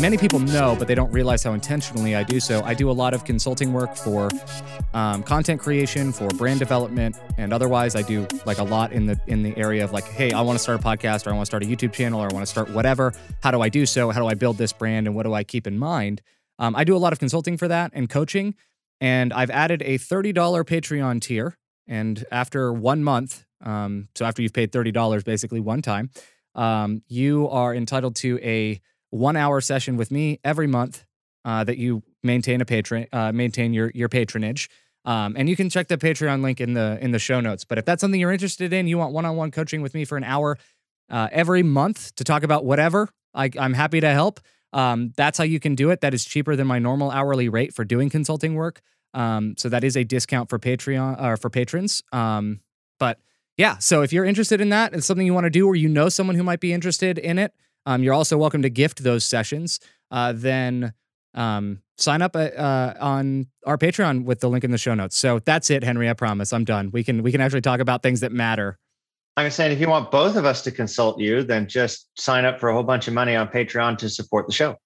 many people know, but they don't realize how intentionally I do so. I do a lot of consulting work for um, content creation, for brand development, and otherwise, I do like a lot in the in the area of like, hey, I want to start a podcast, or I want to start a YouTube channel, or I want to start whatever. How do I do so? How do I build this brand, and what do I keep in mind? Um, I do a lot of consulting for that and coaching, and I've added a thirty dollar Patreon tier. And after one month, um, so after you've paid thirty dollars, basically one time, um, you are entitled to a one hour session with me every month uh, that you maintain a patron uh, maintain your your patronage. Um, and you can check the Patreon link in the in the show notes. But if that's something you're interested in, you want one on one coaching with me for an hour uh, every month to talk about whatever, I, I'm happy to help. Um, that's how you can do it. That is cheaper than my normal hourly rate for doing consulting work. Um, so that is a discount for Patreon or uh, for patrons. Um, but yeah, so if you're interested in that, it's something you want to do, or you know someone who might be interested in it, um, you're also welcome to gift those sessions. Uh, then um, sign up uh, uh, on our Patreon with the link in the show notes. So that's it, Henry. I promise I'm done. We can we can actually talk about things that matter. I'm saying if you want both of us to consult you, then just sign up for a whole bunch of money on Patreon to support the show.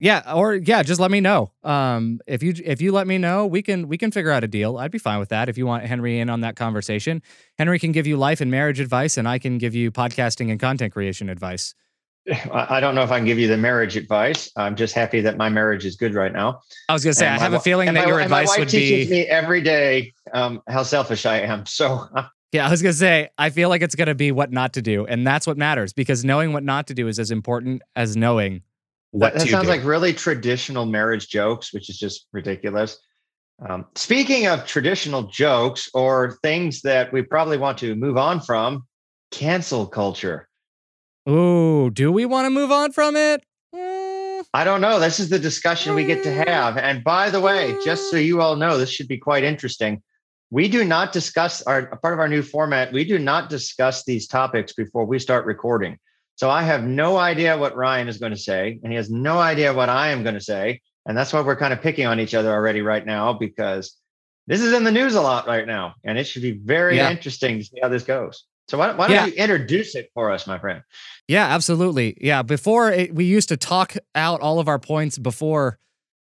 Yeah, or yeah, just let me know. Um, if you if you let me know, we can we can figure out a deal. I'd be fine with that. If you want Henry in on that conversation, Henry can give you life and marriage advice, and I can give you podcasting and content creation advice. I don't know if I can give you the marriage advice. I'm just happy that my marriage is good right now. I was going to say, and I have a feeling that my, your advice would be me every day um, how selfish I am. So yeah, I was going to say, I feel like it's going to be what not to do, and that's what matters because knowing what not to do is as important as knowing what that, that sounds do. like really traditional marriage jokes, which is just ridiculous. Um, speaking of traditional jokes or things that we probably want to move on from, cancel culture. Oh, do we want to move on from it? Mm. I don't know. This is the discussion we get to mm. have. And by the way, just so you all know, this should be quite interesting. We do not discuss our part of our new format. We do not discuss these topics before we start recording. So I have no idea what Ryan is going to say, and he has no idea what I am going to say. And that's why we're kind of picking on each other already right now because this is in the news a lot right now. And it should be very yeah. interesting to see how this goes. So why, why don't yeah. you introduce it for us, my friend? Yeah, absolutely. Yeah, before it, we used to talk out all of our points before,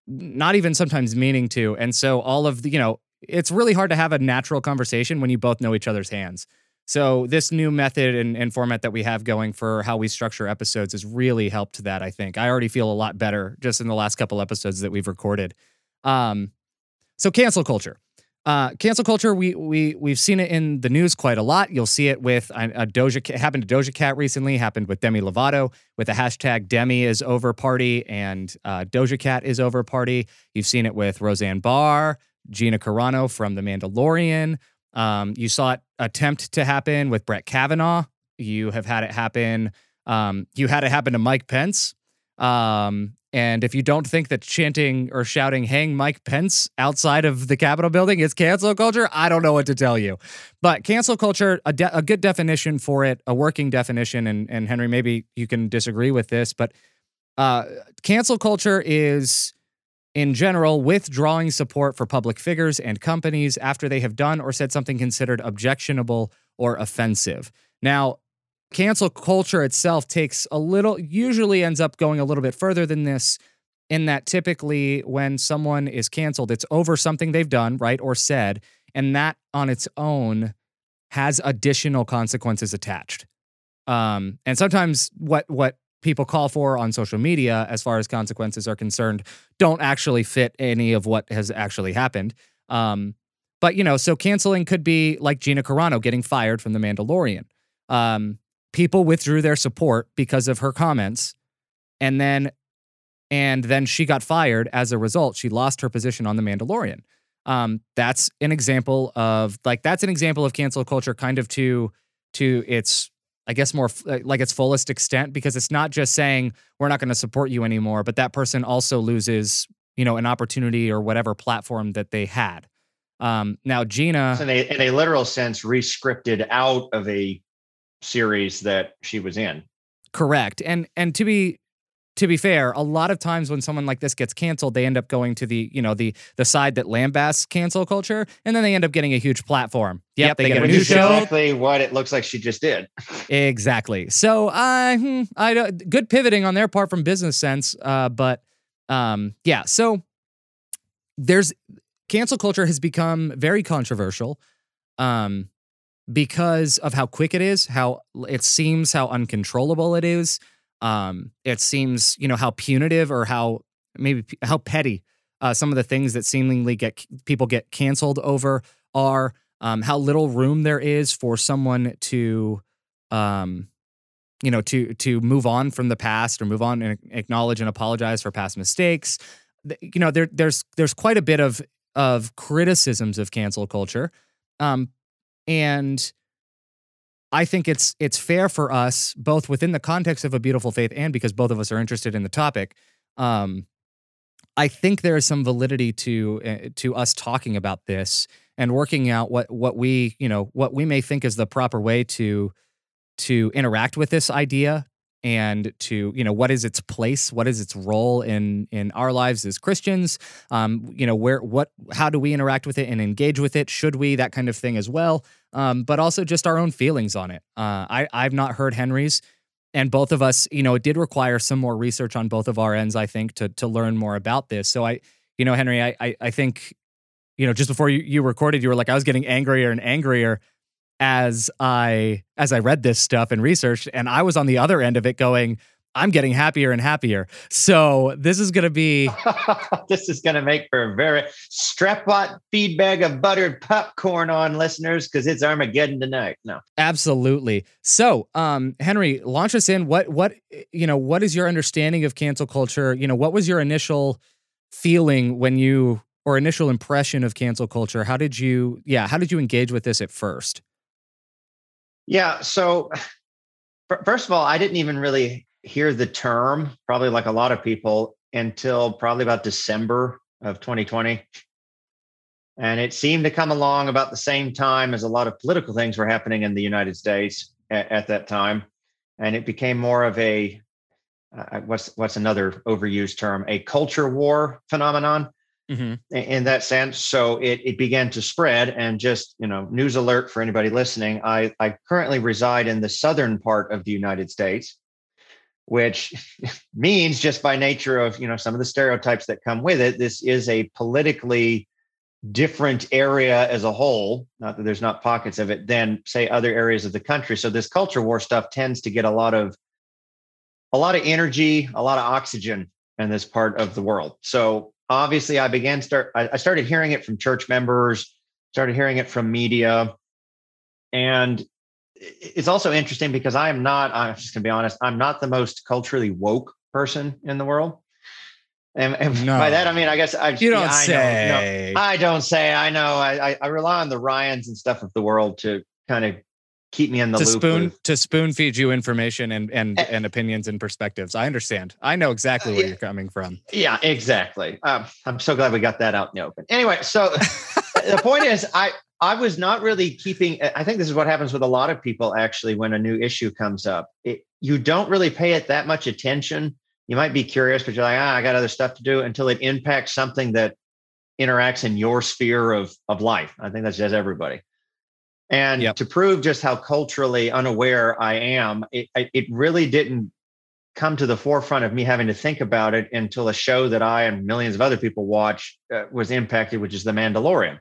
not even sometimes meaning to, and so all of the you know it's really hard to have a natural conversation when you both know each other's hands. So this new method and, and format that we have going for how we structure episodes has really helped that. I think I already feel a lot better just in the last couple episodes that we've recorded. Um, so cancel culture. Uh, cancel culture, we we we've seen it in the news quite a lot. You'll see it with a, a Doja. It happened to Doja Cat recently. Happened with Demi Lovato with the hashtag Demi is over party and uh, Doja Cat is over party. You've seen it with Roseanne Barr, Gina Carano from The Mandalorian. Um, you saw it attempt to happen with Brett Kavanaugh. You have had it happen. Um, you had it happen to Mike Pence. Um, and if you don't think that chanting or shouting "Hang Mike Pence" outside of the Capitol building is cancel culture, I don't know what to tell you. But cancel culture, a, de- a good definition for it, a working definition, and and Henry, maybe you can disagree with this, but uh, cancel culture is in general, withdrawing support for public figures and companies after they have done or said something considered objectionable or offensive. Now, cancel culture itself takes a little, usually ends up going a little bit further than this, in that typically when someone is canceled, it's over something they've done, right, or said, and that on its own has additional consequences attached. Um, and sometimes what what people call for on social media, as far as consequences are concerned, don't actually fit any of what has actually happened. Um, but you know, so canceling could be like Gina Carano getting fired from The Mandalorian. Um, people withdrew their support because of her comments and then and then she got fired as a result she lost her position on the mandalorian um, that's an example of like that's an example of cancel culture kind of to to its i guess more like its fullest extent because it's not just saying we're not going to support you anymore but that person also loses you know an opportunity or whatever platform that they had um, now gina in a, in a literal sense rescripted out of a series that she was in. Correct. And and to be to be fair, a lot of times when someone like this gets canceled, they end up going to the, you know, the the side that lambasts cancel culture, and then they end up getting a huge platform. Yep, Yep, they they get a new show. exactly what it looks like she just did. Exactly. So, uh, hmm, I good pivoting on their part from business sense, uh, but um, yeah. So there's cancel culture has become very controversial, um, because of how quick it is, how it seems, how uncontrollable it is. Um, it seems, you know, how punitive or how maybe how petty uh, some of the things that seemingly get people get canceled over are. Um, how little room there is for someone to um, you know, to to move on from the past or move on and acknowledge and apologize for past mistakes. You know, there there's there's quite a bit of of criticisms of cancel culture, um, and I think it's it's fair for us both within the context of a beautiful faith and because both of us are interested in the topic. Um, I think there is some validity to uh, to us talking about this and working out what what we you know what we may think is the proper way to to interact with this idea and to you know what is its place what is its role in in our lives as christians? Um you know where what how do we interact with it and engage with it? Should we? That kind of thing as well. Um but also just our own feelings on it. Uh i i've not heard henry's and both of us you know it did require some more research on both of our ends i think to to learn more about this. So i you know henry i i, I think you know just before you, you recorded you were like i was getting angrier and angrier as i as i read this stuff and researched and i was on the other end of it going i'm getting happier and happier so this is going to be this is going to make for a very strap-bot feed bag of buttered popcorn on listeners because it's Armageddon tonight. No, Absolutely. So, um, Henry, launch us in. What, what, you know, what is your understanding of cancel culture? You know, what was your initial feeling when you, or initial impression of cancel culture? How did you, yeah, how did you engage with this at first? Yeah. So, first of all, I didn't even really hear the term, probably like a lot of people, until probably about December of 2020. And it seemed to come along about the same time as a lot of political things were happening in the United States at, at that time. And it became more of a uh, what's what's another overused term, a culture war phenomenon Mm-hmm. in that sense. So it, it began to spread and just, you know, news alert for anybody listening. I, I currently reside in the southern part of the United States, which means just by nature of, you know, some of the stereotypes that come with it, this is a politically different area as a whole, not that there's not pockets of it, than say other areas of the country. So this culture war stuff tends to get a lot of a lot of energy, a lot of oxygen in this part of the world. So obviously I began start I, started hearing it from church members, started hearing it from media. And it's also interesting because I am not, I'm just gonna be honest, I'm not the most culturally woke person in the world. And, and No. by that I mean I guess I You don't yeah, I know, no, say. I don't say. I know. I I rely on the Ryans and stuff of the world to kind of keep me in the to loop. spoon with- to spoon feed you information and and Eh. and opinions and perspectives. I understand. I know exactly where yeah. you're coming from. yeah, exactly. Um, I'm so glad we got that out in the open. Anyway, so the point is, I I was not really keeping. I think this is what happens with a lot of people actually when a new issue comes up. It, you don't really pay it that much attention. You might be curious, but you're like, ah, I got other stuff to do until it impacts something that interacts in your sphere of of life. I think that's just everybody. And Yep. to prove just how culturally unaware I am, it, it really didn't come to the forefront of me having to think about it until a show that I and millions of other people watch uh, was impacted, which is The Mandalorian,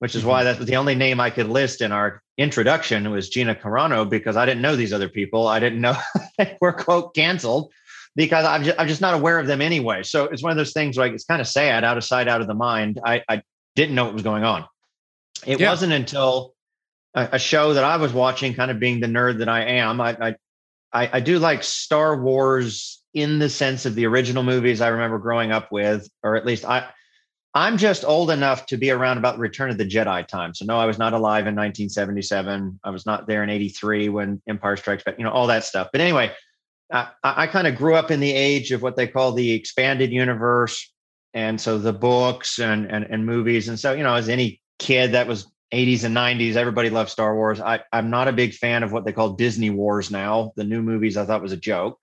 which is why that's the only name I could list in our introduction was Gina Carano because I didn't know these other people. I didn't know they were quote canceled because I'm just, I'm just not aware of them anyway. So it's one of those things like it's kind of sad, out of sight, out of the mind. I, I didn't know what was going on. It Yeah. wasn't until a, show that I was watching, kind of being the nerd that I am. I, I I, I do like Star Wars in the sense of the original movies I remember growing up with, or at least I. I'm just old enough to be around about Return of the Jedi time. So no, I was not alive in 1977. I was not there in '83 when Empire Strikes Back. You know all that stuff. But anyway, I, I kind of grew up in the age of what they call the expanded universe, and so the books and and and movies. And so you know, as any kid, that was 80s and 90s, everybody loved Star Wars. I, I'm not a big fan of what they call Disney Wars now. The new movies I thought was a joke.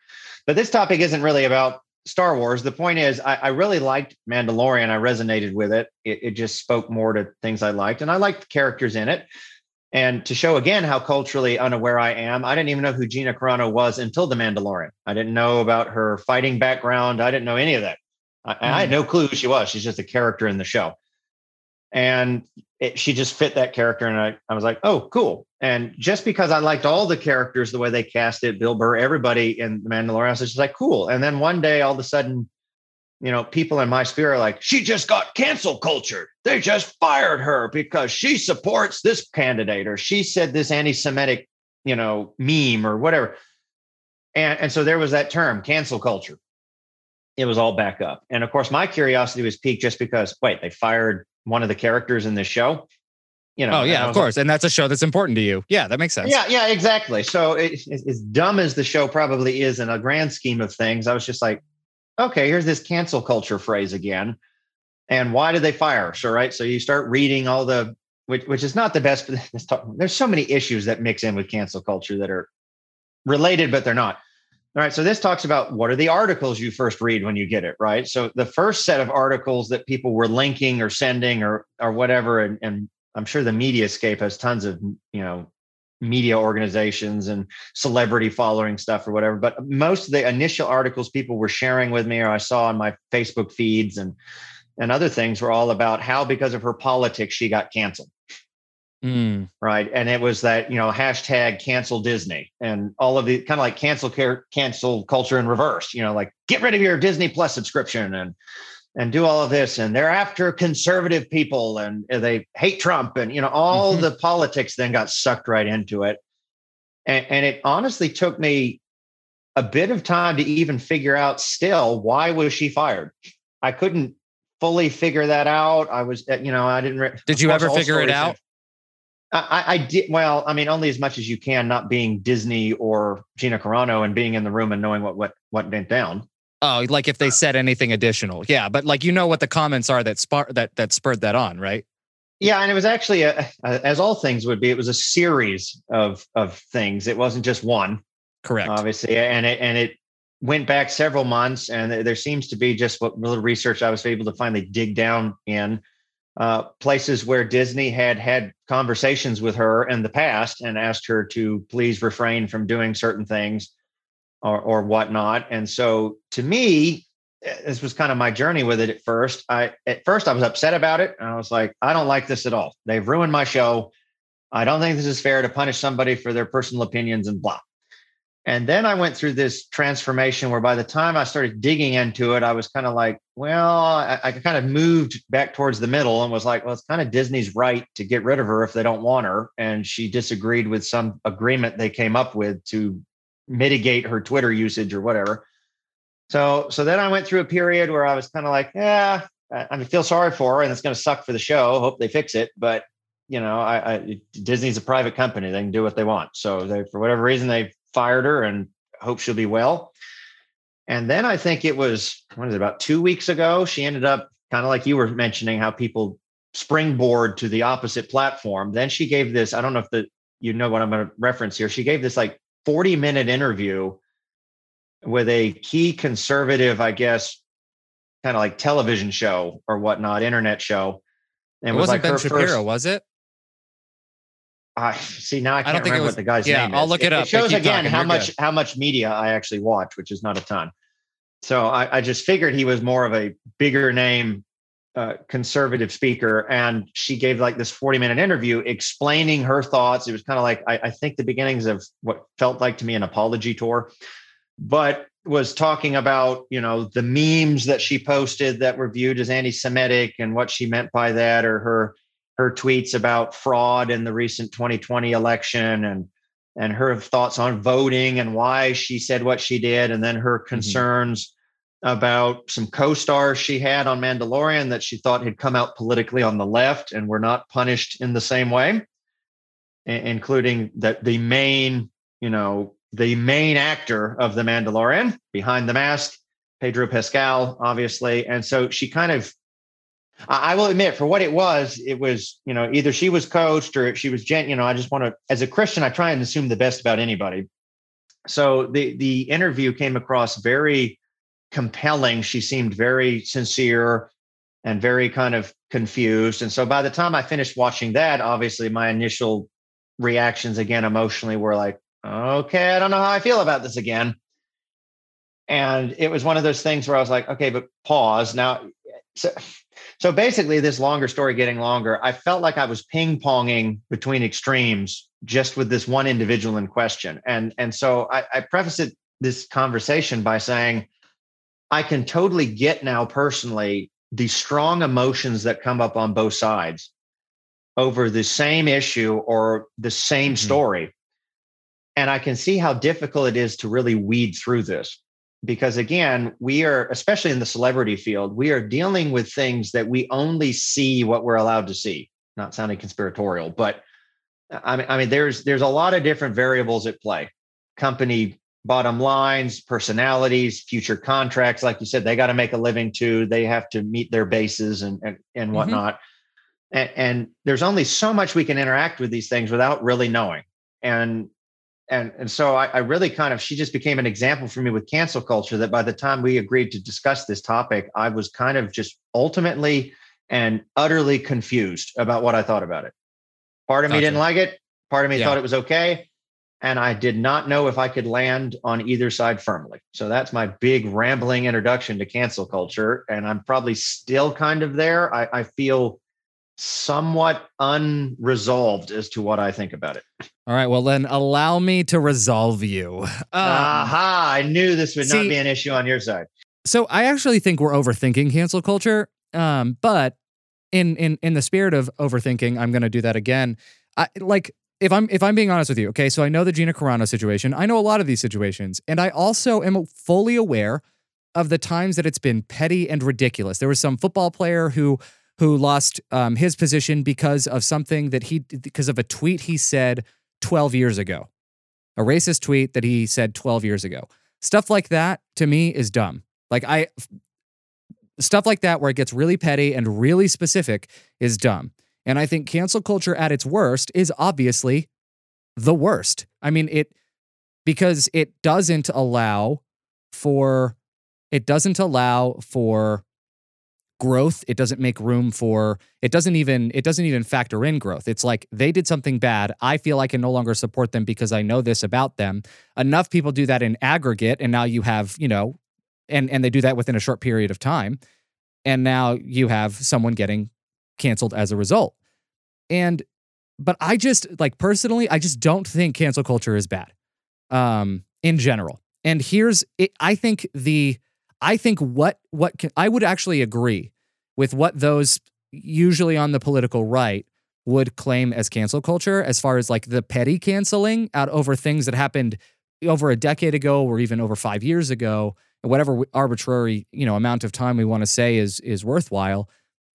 But this topic isn't really about Star Wars. The point is, I, I really liked Mandalorian. I resonated with it. it. It just spoke more to things I liked, and I liked the characters in it. And to show again how culturally unaware I am, I didn't even know who Gina Carano was until The Mandalorian. I didn't know about her fighting background. I didn't know any of that. I, mm. I had no clue who she was. She's just a character in the show and it, she just fit that character and I, I was like oh cool. And just because i liked all the characters the way they cast it bill burr everybody in the mandalorian i was just like cool. And then one day all of a sudden you know people in my sphere are like she just got cancel culture. They just fired her because she supports this candidate or she said this anti-semitic you know meme or whatever. And, and so there was that term cancel culture. It was all back up. And of course my curiosity was piqued just because wait they fired one of the characters in this show. You know, oh yeah, of course, like, and that's a show that's important to you. Yeah, that makes sense. Yeah, yeah, exactly. So it, it, as dumb as the show probably is in a grand scheme of things, I was just like, okay, here's this cancel culture phrase again. And why did they fire? So right, so you start reading all the which which is not the best. There's so many issues that mix in with cancel culture that are related, but they're not. All right. So this talks about what are the articles you first read when you get it, right? So the first set of articles that people were linking or sending or or whatever, and, and I'm sure the Mediascape has tons of you know media organizations and celebrity following stuff or whatever. But most of the initial articles people were sharing with me or I saw on my Facebook feeds and and other things were all about how because of her politics she got canceled. Mm. Right. And it was that, you know, hashtag cancel Disney and all of the kind of like cancel care, cancel culture in reverse, you know, like get rid of your Disney Plus subscription and and do all of this. And they're after conservative people and they hate Trump. And, you know, all mm-hmm. the politics then got sucked right into it. And, and it honestly took me a bit of time to even figure out still why was she fired? I couldn't fully figure that out. I was, you know, I didn't. Re- Did you ever figure it out? I, I, did well. I mean, only as much as you can, not being Disney or Gina Carano and being in the room and knowing what what what went down. Oh, like if they uh, said anything additional, yeah. But like you know what the comments are that spar- that that spurred that on, right? Yeah, and it was actually a, a, as all things would be. It was a series of of things. It wasn't just one. Correct. Obviously, and it and it went back several months, and there seems to be just what little research I was able to finally dig down in uh, places where Disney had had conversations with her in the past and asked her to please refrain from doing certain things or, or whatnot. And so to me, eh, this was kind of my journey with it at first. I at first I was upset about it. And I was like, I don't like this at all. They've ruined my show. I don't think this is fair to punish somebody for their personal opinions and blah. And then I went through this transformation where by the time I started digging into it, I was kind of like, well, I, I, kind of moved back towards the middle and was like, well, it's kind of Disney's right to get rid of her if they don't want her. And she disagreed with some agreement they came up with to mitigate her Twitter usage or whatever. So, so then I went through a period where I was kind of like, yeah, I, I feel sorry for her and it's going to suck for the show. Hope they fix it. But you know, I, I, Disney's a private company; they can do what they want. So, they, for whatever reason, they fired her and hope she'll be well. And then I think it was, what is it, about two weeks ago, she ended up kind of like you were mentioning how people springboard to the opposite platform. Then she gave this, I don't know if the, you know what I'm going to reference here. She gave this like 40 minute interview with a key conservative, I guess, kind of like television show or whatnot, internet show. And it, was wasn't like Ben Shapiro, first, was it? I see now I can't I remember was, what the guy's yeah, name I'll look it, it up. It shows again talking, how much good. how much media I actually watch, which is not a ton. So I, I just figured he was more of a bigger name uh, conservative speaker, and she gave like this forty minute interview explaining her thoughts. It was kind of like I, I think the beginnings of what felt like to me an apology tour, but was talking about you know the memes that she posted that were viewed as anti-Semitic and what she meant by that, or her her tweets about fraud in the recent 2020 election and and her thoughts on voting and why she said what she did and then her mm-hmm. concerns mm-hmm. about some co-stars she had on Mandalorian that she thought had come out politically on the left and were not punished in the same way including that the main you know the main actor of the Mandalorian behind the mask Pedro Pascal obviously and so she kind of I will admit, for what it was, it was you know either she was coached or she was gent. You know, I just want to, as a Christian, I try and assume the best about anybody. So the the interview came across very compelling. She seemed very sincere and very kind of confused. And so by the time I finished watching that, obviously my initial reactions again emotionally were like, okay, I don't know how I feel about this again. And it was one of those things where I was like, okay, but pause. Now, so, so basically, this longer story getting longer, I felt like I was ping ponging between extremes just with this one individual in question. And, and so I, I preface it, this conversation by saying, I can totally get now personally the strong emotions that come up on both sides over the same issue or the same mm-hmm. story. And I can see how difficult it is to really weed through this. Because again, we are, especially in the celebrity field, we are dealing with things that we only see what we're allowed to see. Not sounding conspiratorial, but I mean, I mean, there's there's a lot of different variables at play. Company bottom lines, personalities, future contracts. Like you said, they got to make a living too. They have to meet their bases and and, and mm-hmm. whatnot. Mm-hmm. And, and, there's only so much we can interact with these things without really knowing. And and and so I, I really kind of she just became an example for me with cancel culture. That by the time we agreed to discuss this topic, I was kind of just ultimately and utterly confused about what I thought about it. Part of gotcha. me didn't like it. Part of me yeah. thought it was okay and I did not know if I could land on either side firmly. So that's my big rambling introduction to cancel culture. And I'm probably still kind of there. I, I feel somewhat unresolved as to what I think about it. All right. Well, then allow me to resolve you. Um, Aha. I knew this would see, not be an issue on your side. So I actually think we're overthinking cancel culture. Um, but in in in the spirit of overthinking, I'm going to do that again. I, like if I'm if I'm being honest with you, okay, so I know the Gina Carano situation. I know a lot of these situations, and I also am fully aware of the times that it's been petty and ridiculous. There was some football player who who lost um, his position because of something that he because of a tweet he said 12 years ago, a racist tweet that he said 12 years ago. Stuff like that to me is dumb. Like I stuff like that where it gets really petty and really specific is dumb. And I think cancel culture at its worst is obviously the worst. I mean, it because it doesn't allow for it doesn't allow for growth it doesn't make room for it doesn't even it doesn't even factor in growth it's like they did something bad i feel i can no longer support them because i know this about them enough people do that in aggregate and now you have you know and and they do that within a short period of time and now you have someone getting canceled as a result. And but I just like personally, I just don't think cancel culture is bad. Um, in general. And here's it, I think the I think what what can, I would actually agree with what those usually on the political right would claim as cancel culture as far as like the petty canceling out over things that happened over a decade ago or even over 5 years ago whatever arbitrary you know amount of time we want to say is is worthwhile.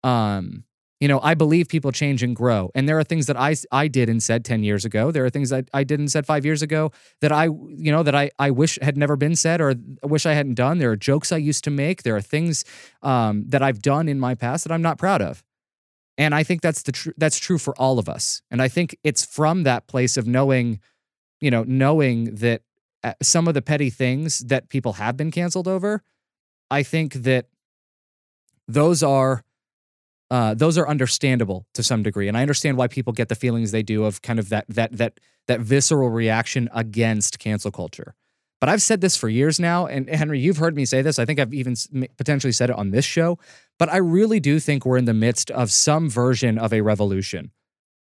Um you know, I believe people change and grow. And there are things that I, I did and said 10 years ago. There are things that I did and said five years ago that I, you know, that I, I wish had never been said or wish I hadn't done. There are jokes I used to make. There are things um, that I've done in my past that I'm not proud of. And I think that's the tr- that's true for all of us. And I think it's from that place of knowing, you know, knowing that uh, some of the petty things that people have been canceled over, I think that those are uh, those are understandable to some degree, and I understand why people get the feelings they do of kind of that that that that visceral reaction against cancel culture. But I've said this for years now, and Henry, you've heard me say this. I think I've even potentially said it on this show. But I really do think we're in the midst of some version of a revolution.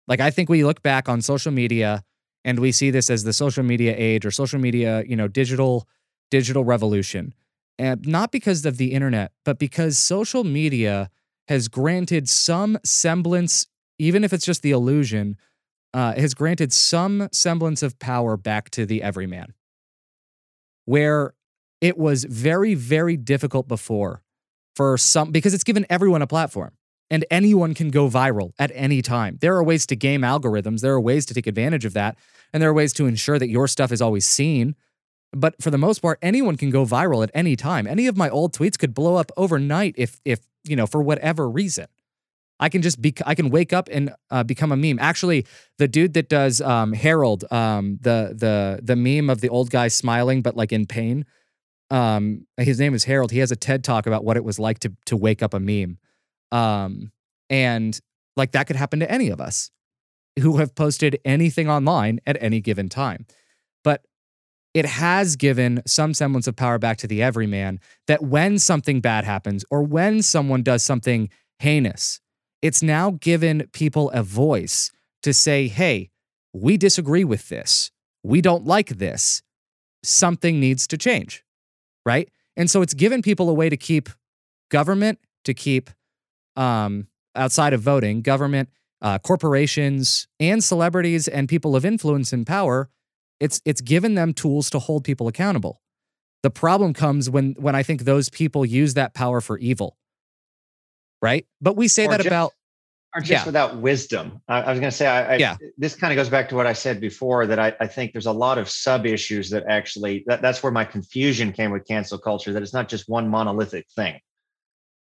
Like I think we look back on social media and we see this as the social media age or social media, you know, digital digital revolution. And not because of the internet, but because social media has granted some semblance, even if it's just the illusion, uh, has granted some semblance of power back to the everyman. Where it was very, very difficult before for some, because it's given everyone a platform and anyone can go viral at any time. There are ways to game algorithms, there are ways to take advantage of that, and there are ways to ensure that your stuff is always seen. But for the most part, anyone can go viral at any time. Any of my old tweets could blow up overnight if if you know, for whatever reason. I can just be I can wake up and uh, become a meme. Actually, the dude that does um, Harold, um, the the the meme of the old guy smiling but like in pain. Um, his name is Harold. He has a TED talk about what it was like to to wake up a meme. Um, and like that could happen to any of us who have posted anything online at any given time. It has given some semblance of power back to the everyman that when something bad happens or when someone does something heinous, it's now given people a voice to say, hey, we disagree with this. We don't like this. Something needs to change. Right. And so it's given people a way to keep government, to keep um, outside of voting, government, uh, corporations, and celebrities and people of influence and power it's it's given them tools to hold people accountable. The problem comes when when I think those people use that power for evil. Right? But we say Or that just- about Or just Yeah. without wisdom. I, I was going to say, I, I, Yeah. this kind of goes back to what I said before that I, I think there's a lot of sub issues that actually, that, that's where my confusion came with cancel culture, that it's not just one monolithic thing.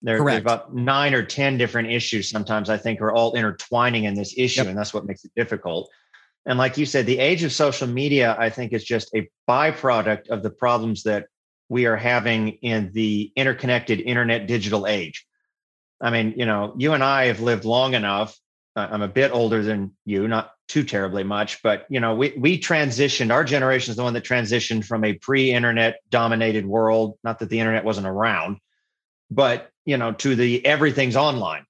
There, there's about nine or 10 different issues sometimes I think are all intertwining in this issue. Yep. And that's what makes it difficult. And like you said, the age of social media, I think, is just a byproduct of the problems that we are having in the interconnected internet digital age. I mean, you know, you and I have lived long enough. uh, I'm a bit older than you, not too terribly much, but you know, we we transitioned. Our generation is the one that transitioned from a pre-internet dominated world. Not that the internet wasn't around, but you know, to the everything's online.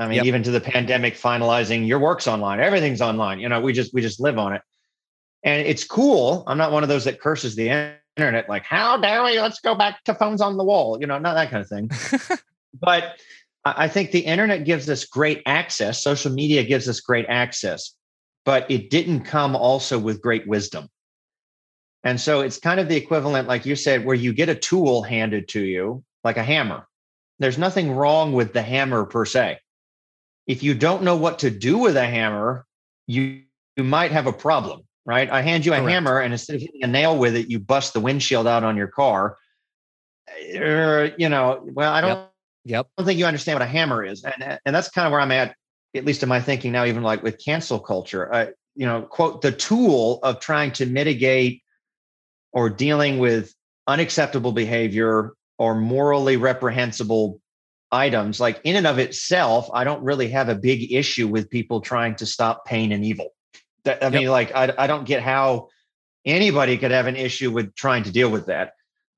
I mean, Yep. even to the pandemic finalizing your work's online, everything's online. You know, we just we just live on it, and it's cool. I'm not one of those that curses the internet, like how dare we? Let's go back to phones on the wall. You know, not that kind of thing but I I think the internet gives us great access. Social media gives us great access, but it didn't come also with great wisdom. And so it's kind of the equivalent, like you said, where you get a tool handed to you, like a hammer. There's nothing wrong with the hammer per se. If you don't know what to do with a hammer, you, you might have a problem, right? I hand you a Correct. hammer, and instead of hitting a nail with it, you bust the windshield out on your car. Er, you know, well, I don't Yep. don't think you understand what a hammer is, and and that's kind of where I'm at, at least in my thinking now. Even like with cancel culture, I, you know, quote the tool of trying to mitigate or dealing with unacceptable behavior or morally reprehensible items. Like in and of itself, I don't really have a big issue with people trying to stop pain and evil. That, I Yep. mean, like I, I don't get how anybody could have an issue with trying to deal with that.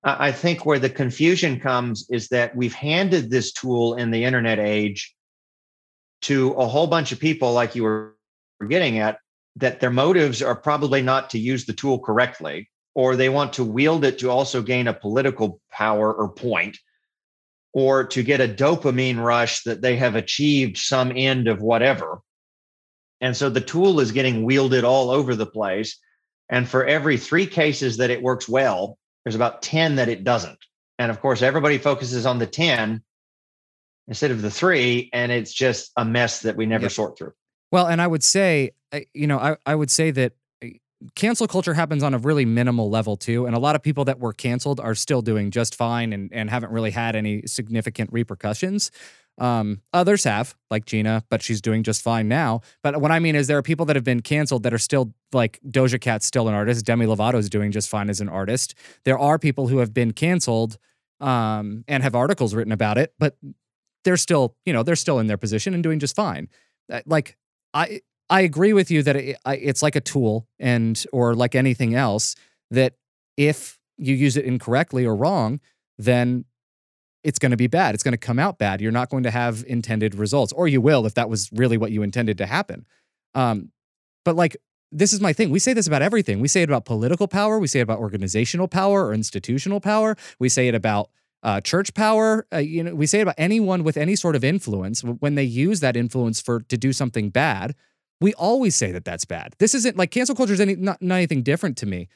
I I think where the confusion comes is that we've handed this tool in the internet age to a whole bunch of people, like you were getting at, that their motives are probably not to use the tool correctly, or they want to wield it to also gain a political power or point, or to get a dopamine rush that they have achieved some end of whatever. And so the tool is getting wielded all over the place. And for every three cases that it works well, there's about 10 that it doesn't. And of course, everybody focuses on the 10 instead of the three. And it's just a mess that we never Yep. sort through. Well, and I would say, you know, I, I would say that cancel culture happens on a really minimal level too. And a lot of people that were canceled are still doing just fine and, and haven't really had any significant repercussions. Um, others have, like Gina, but she's doing just fine now. But what I mean is there are people that have been canceled that are still like Doja Cat's still an artist. Demi Lovato is doing just fine as an artist. There are people who have been canceled um, and have articles written about it, but they're still, you know, they're still in their position and doing just fine. Uh, Like I I agree with you that it, it's like a tool and or like anything else that if you use it incorrectly or wrong, then it's going to be bad. It's going to come out bad. You're not going to have intended results, or you will if that was really what you intended to happen. Um, but like this is my thing. We say this about everything. We say it about political power. We say it about organizational power or institutional power. We say it about uh, church power. Uh, you know, we say it about anyone with any sort of influence when they use that influence for to do something bad. We always say that that's bad. This isn't like cancel culture is any not, not anything different to me.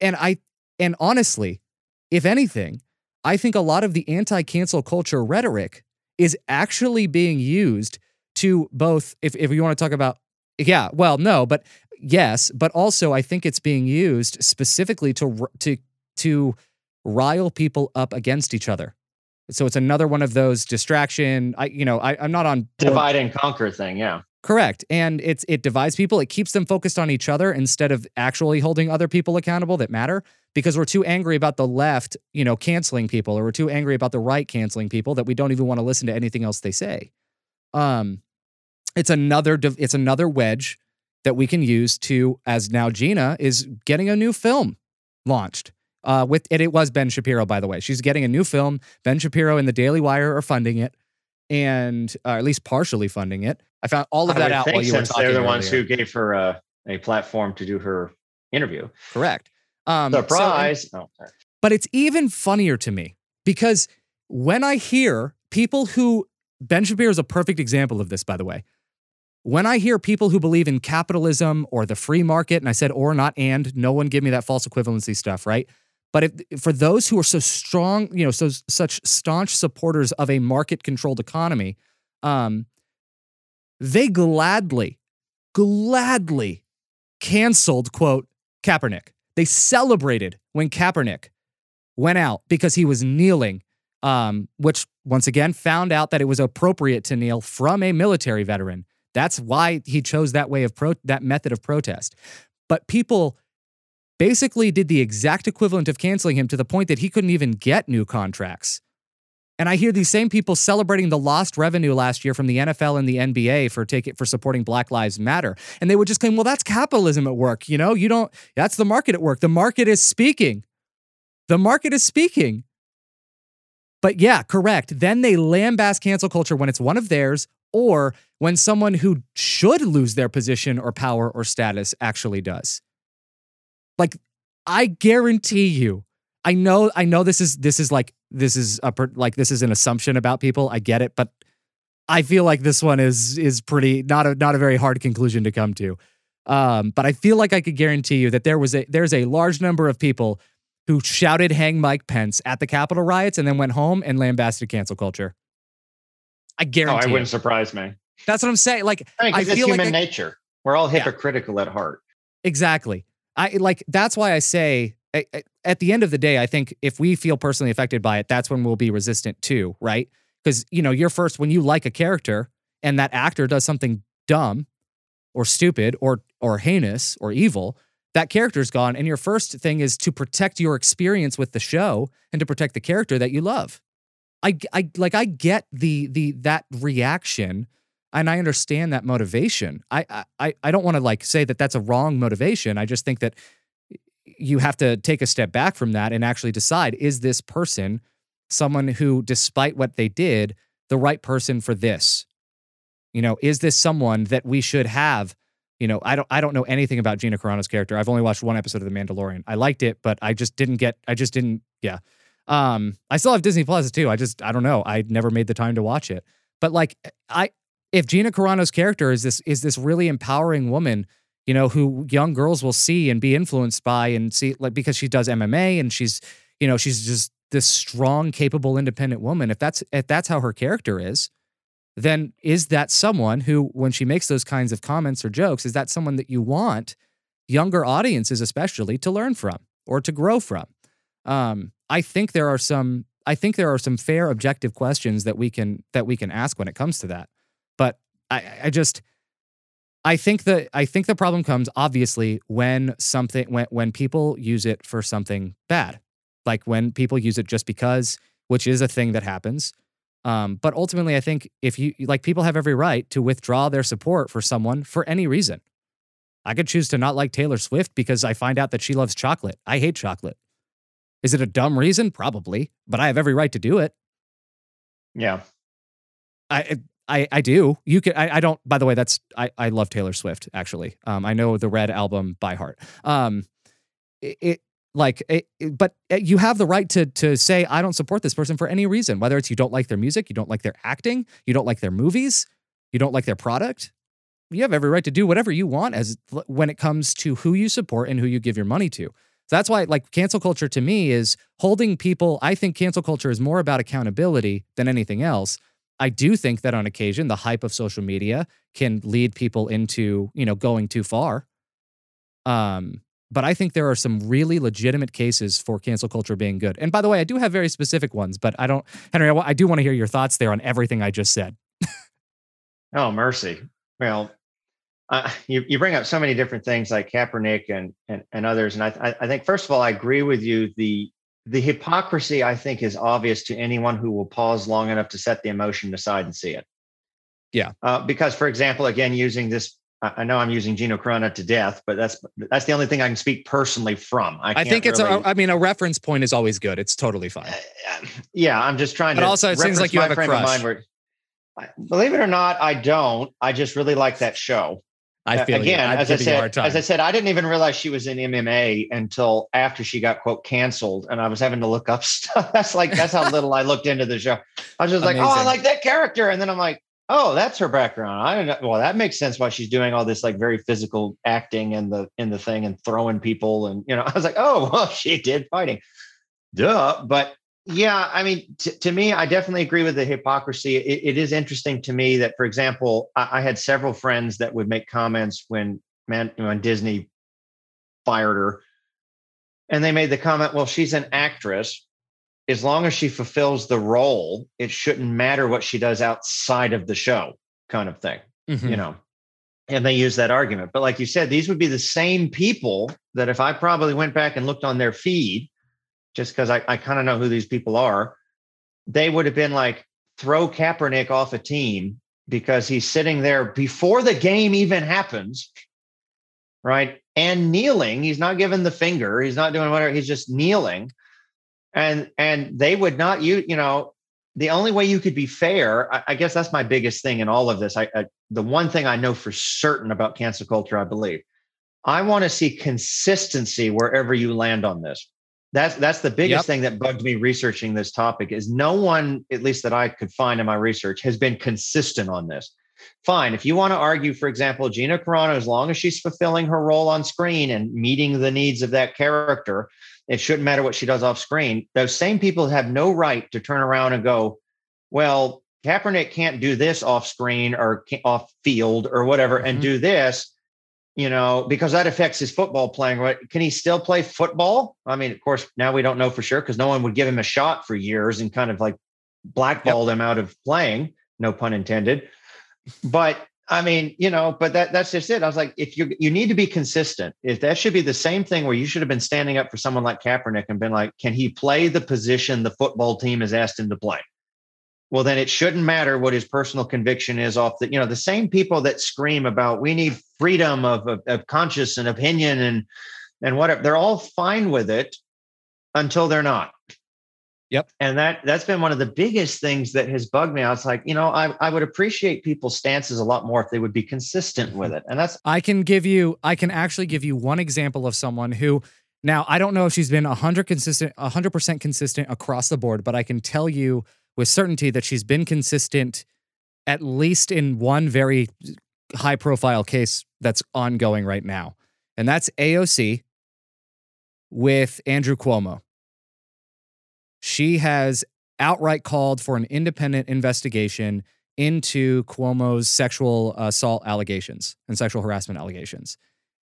And I and honestly, if anything, I think a lot of the anti-cancel culture rhetoric is actually being used to both if if you want to talk about yeah, well, no, but yes, but also I think it's being used specifically to to to rile people up against each other. So it's another one of those distraction. I, you know, I, I'm not on board- Divide and conquer thing. Yeah. Correct. And it's it divides people. It keeps them focused on each other instead of actually holding other people accountable that matter because we're too angry about the left, you know, canceling people or we're too angry about the right canceling people that we don't even want to listen to anything else they say. Um it's another it's another wedge that we can use to as now Gina is getting a new film launched. Uh with and it was Ben Shapiro by the way. She's getting a new film. Ben Shapiro and the Daily Wire are funding it and uh, at least partially funding it. I found all of that out while you were talking. they're the ones earlier. who gave her a, a platform to do her interview. correct. Um, so- Surprise. oh, sorry. but it's even funnier to me because when I hear people who Ben Shapiro is a perfect example of this, by the way. When I hear people who believe in capitalism or the free market, and I said or not and, no one give me that false equivalency stuff, right? But if for those who are so strong, you know, so such staunch supporters of a market-controlled economy, um, they gladly, gladly canceled quote Kaepernick. They celebrated when Kaepernick went out because he was kneeling, um, which once again found out that it was appropriate to kneel from a military veteran. That's why he chose that way of pro- that method of protest. But people basically did the exact equivalent of canceling him to the point that he couldn't even get new contracts. And I hear these same people celebrating the lost revenue last year from the NFL and the NBA for take it for supporting Black Lives Matter. And they would just claim, well, that's capitalism at work. You know, you don't, that's the market at work. The market is speaking. The market is speaking. But yeah, correct. Then they lambast cancel culture when it's one of theirs or when someone who should lose their position or power or status actually does. Like, I guarantee you, I know, I know this is this is like this is a per- like this is an assumption about people. I get it, but I feel like this one is is pretty not a not a very hard conclusion to come to. Um, but I feel like I could guarantee you that there was a there's a large number of people who shouted "Hang Mike Pence" at the Capitol riots and then went home and lambasted cancel culture. I guarantee. Oh, guarantee. I wouldn't surprise me. That's what I'm saying. Like I, mean, 'cause I it's feel like human I- nature. We're all Yeah. hypocritical at heart. Exactly. I like that's why I say at the end of the day, I think if we feel personally affected by it, that's when we'll be resistant too, right? Because you know, you're first when you like a character and that actor does something dumb or stupid or or heinous or evil, that character's gone, and your first thing is to protect your experience with the show and to protect the character that you love. I, I like I get the the that reaction and I understand that motivation. I I I don't want to like say that that's a wrong motivation. I just think that you have to take a step back from that and actually decide is this person someone who despite what they did the right person for this? You know, is this someone that we should have you know, I don't I don't know anything about Gina Carano's character. I've only watched one episode of The Mandalorian. I liked it, but I just didn't get I just didn't yeah. Um I still have Disney Plus too. I just I don't know. I never made the time to watch it. But like I if Gina Carano's character is this is this really empowering woman, you know, who young girls will see and be influenced by and see like because she does MMA and she's you know, she's just this strong, capable, independent woman. If that's if that's how her character is, then is that someone who, when she makes those kinds of comments or jokes, is that someone that you want younger audiences, especially, to learn from or to grow from? Um, I think there are some. I think there are some fair, objective questions that we can that we can ask when it comes to that. But I, I just, I think that I think the problem comes obviously when something when when people use it for something bad, like when people use it just because, which is a thing that happens. Um, but ultimately, I think if you like, people have every right to withdraw their support for someone for any reason. I could choose to not like Taylor Swift because I find out that she loves chocolate. I hate chocolate. Is it a dumb reason? Probably, but I have every right to do it. Yeah. I I I do. You can. I, I don't. By the way, that's I I love Taylor Swift. Actually, um, I know the Red album by heart. Um, it, it like it, it- but uh, you have the right to to say I don't support this person for any reason. Whether it's you don't like their music, you don't like their acting, you don't like their movies, you don't like their product. You have every right to do whatever you want as when it comes to who you support and who you give your money to. So that's why like cancel culture to me is holding people. I think cancel culture is more about accountability than anything else. I do think that on occasion the hype of social media can lead people into, you know, going too far. Um, but I think there are some really legitimate cases for cancel culture being good. And by the way, I do have very specific ones, but I don't, Henry, I, I do want to hear your thoughts there on everything I just said. oh, mercy. Well, uh, you, you bring up so many different things like Kaepernick and, and, and others. And I, I think, first of all, I agree with you. The, the hypocrisy, I think, is obvious to anyone who will pause long enough to set the emotion aside and see it. Yeah. Uh, because, for example, again, using this I know I'm using Gina Carano to death, but that's that's the only thing I can speak personally from. I, I think it's. Really, a, I mean, a reference point is always good. It's totally fine. Uh, yeah, I'm just trying but to. Also, it seems like you have a crush. Where, believe it or not, I don't. I just really like that show. I feel again, I as I said, as I said, I didn't even realize she was in MMA until after she got quote canceled, and I was having to look up stuff. That's like that's how little I looked into the show. I was just Amazing. like, oh, I like that character, and then I'm like, Oh, that's her background. I don't know. Well, that makes sense why she's doing all this like very physical acting in the in the thing and throwing people. And you know, I was like, oh, well, she did fighting. Duh. But yeah, I mean, t- to me, I definitely agree with the hypocrisy. It, it is interesting to me that, for example, I, I, had several friends that would make comments when man when Disney fired her, and they made the comment, "Well, she's an actress." as long as she fulfills the role, it shouldn't matter what she does outside of the show, kind of thing, mm-hmm. you know. And they use that argument. But like you said, these would be the same people that if I probably went back and looked on their feed, just because I, I kind of know who these people are, they would have been like, throw Kaepernick off a team because he's sitting there before the game even happens, right? And kneeling. He's not giving the finger. He's not doing whatever. He's just kneeling and and they would not you you know the only way you could be fair I, I guess that's my biggest thing in all of this I, I, the one thing i know for certain about cancel culture i believe i want to see consistency wherever you land on this that's that's the biggest yep. thing that bugged me researching this topic is no one at least that i could find in my research has been consistent on this fine if you want to argue for example gina carano as long as she's fulfilling her role on screen and meeting the needs of that character it shouldn't matter what she does off screen. Those same people have no right to turn around and go, well, Kaepernick can't do this off screen or off field or whatever mm-hmm. and do this, you know, because that affects his football playing. Right? Can he still play football? I mean, of course, now we don't know for sure because no one would give him a shot for years and kind of like blackballed yep. him out of playing, no pun intended. But I mean, you know, but that that's just it. I was like, if you you need to be consistent, if that should be the same thing where you should have been standing up for someone like Kaepernick and been like, can he play the position the football team has asked him to play? Well, then it shouldn't matter what his personal conviction is off the, you know, the same people that scream about we need freedom of, of, of conscience and opinion and and whatever, they're all fine with it until they're not. Yep. And that that's been one of the biggest things that has bugged me. I was like, you know, I, I would appreciate people's stances a lot more if they would be consistent with it. And that's I can give you I can actually give you one example of someone who now I don't know if she's been 100 consistent 100% consistent across the board, but I can tell you with certainty that she's been consistent at least in one very high profile case that's ongoing right now. And that's AOC with Andrew Cuomo she has outright called for an independent investigation into Cuomo's sexual assault allegations and sexual harassment allegations.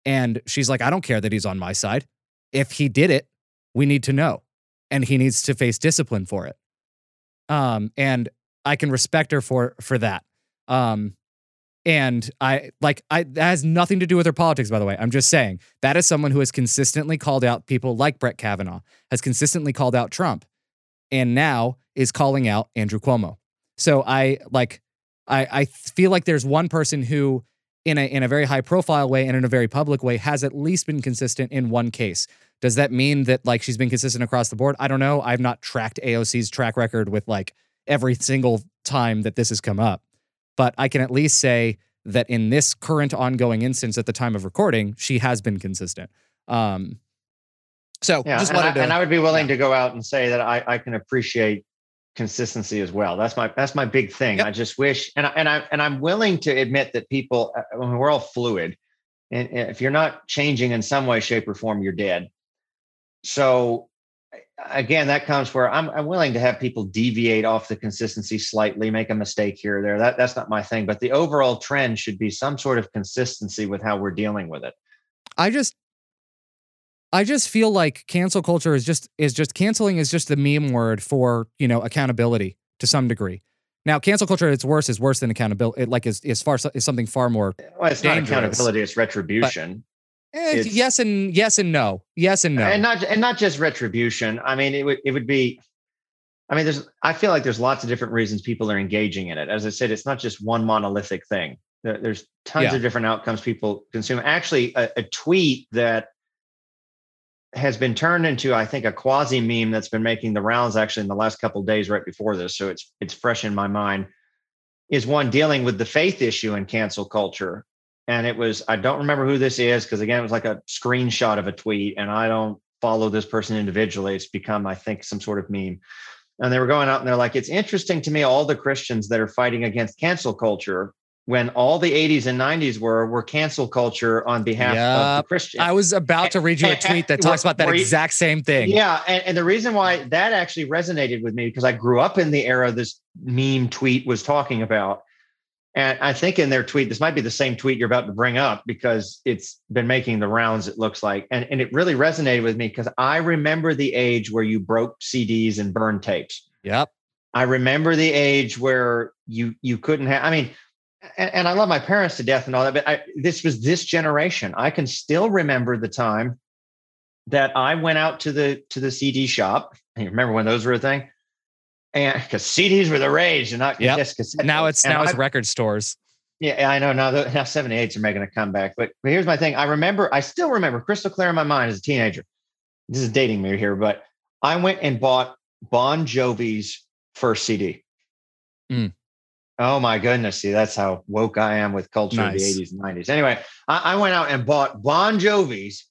And she's like, I don't care that he's on my side. If he did it, we need to know. And he needs to face discipline for it. Um, and I can respect her for for that. Um, and I like I that has nothing to do with her politics, by the way. I'm just saying that is someone who has consistently called out people like Brett Kavanaugh, has consistently called out Trump, and now is calling out Andrew Cuomo. So I like I I feel like there's one person who in a in a very high profile way and in a very public way has at least been consistent in one case. Does that mean that like she's been consistent across the board? I don't know. I've not tracked AOC's track record with like every single time that this has come up. But I can at least say that in this current ongoing instance at the time of recording, she has been consistent. Um, so yeah, just and, I, to, and I would be willing yeah. to go out and say that I, I can appreciate consistency as well. That's my that's my big thing. Yep. I just wish, and I, and I and I'm willing to admit that people, uh, we're all fluid, and if you're not changing in some way, shape, or form, you're dead. So again, that comes where I'm, I'm willing to have people deviate off the consistency slightly, make a mistake here or there. That that's not my thing. But the overall trend should be some sort of consistency with how we're dealing with it. I just I just feel like cancel culture is just is just canceling is just the meme word for you know accountability to some degree. Now, cancel culture at its worst is worse than accountability. It, like is is far is something far more. Well, it's not accountability; it's retribution. Eh, it's, yes and yes and no. Yes and no. And not and not just retribution. I mean, it would it would be. I mean, there's. I feel like there's lots of different reasons people are engaging in it. As I said, it's not just one monolithic thing. There, there's tons yeah. of different outcomes people consume. Actually, a, a tweet that has been turned into, I think, a quasi meme that's been making the rounds actually in the last couple days right before this. So it's it's fresh in my mind. Is one dealing with the faith issue in cancel culture. And it was, I don't remember who this is, because again, it was like a screenshot of a tweet, and I don't follow this person individually. It's become, I think, some sort of meme. And they were going out and they're like, it's interesting to me, all the Christians that are fighting against cancel culture when all the 80s and 90s were were cancel culture on behalf yep. of the Christian. I was about to read you a tweet that talks about that exact same thing. Yeah, and, and the reason why that actually resonated with me because I grew up in the era this meme tweet was talking about. And I think in their tweet, this might be the same tweet you're about to bring up because it's been making the rounds, it looks like. And, and it really resonated with me because I remember the age where you broke CDs and burned tapes. Yep. I remember the age where you you couldn't have I mean and, and, I love my parents to death and all that, but I, this was this generation. I can still remember the time that I went out to the to the CD shop. You remember when those were a thing? And because CDs were the rage, and not yep. just Now it's and now I, it's record stores. Yeah, I know. Now, the, now 78s are making a comeback. But, but here's my thing. I remember, I still remember crystal clear in my mind as a teenager. This is dating me here, but I went and bought Bon Jovi's first CD. Mm. Oh my goodness. See, that's how woke I am with culture nice. of the 80s and 90s. Anyway, I, I, went out and bought Bon Jovi's,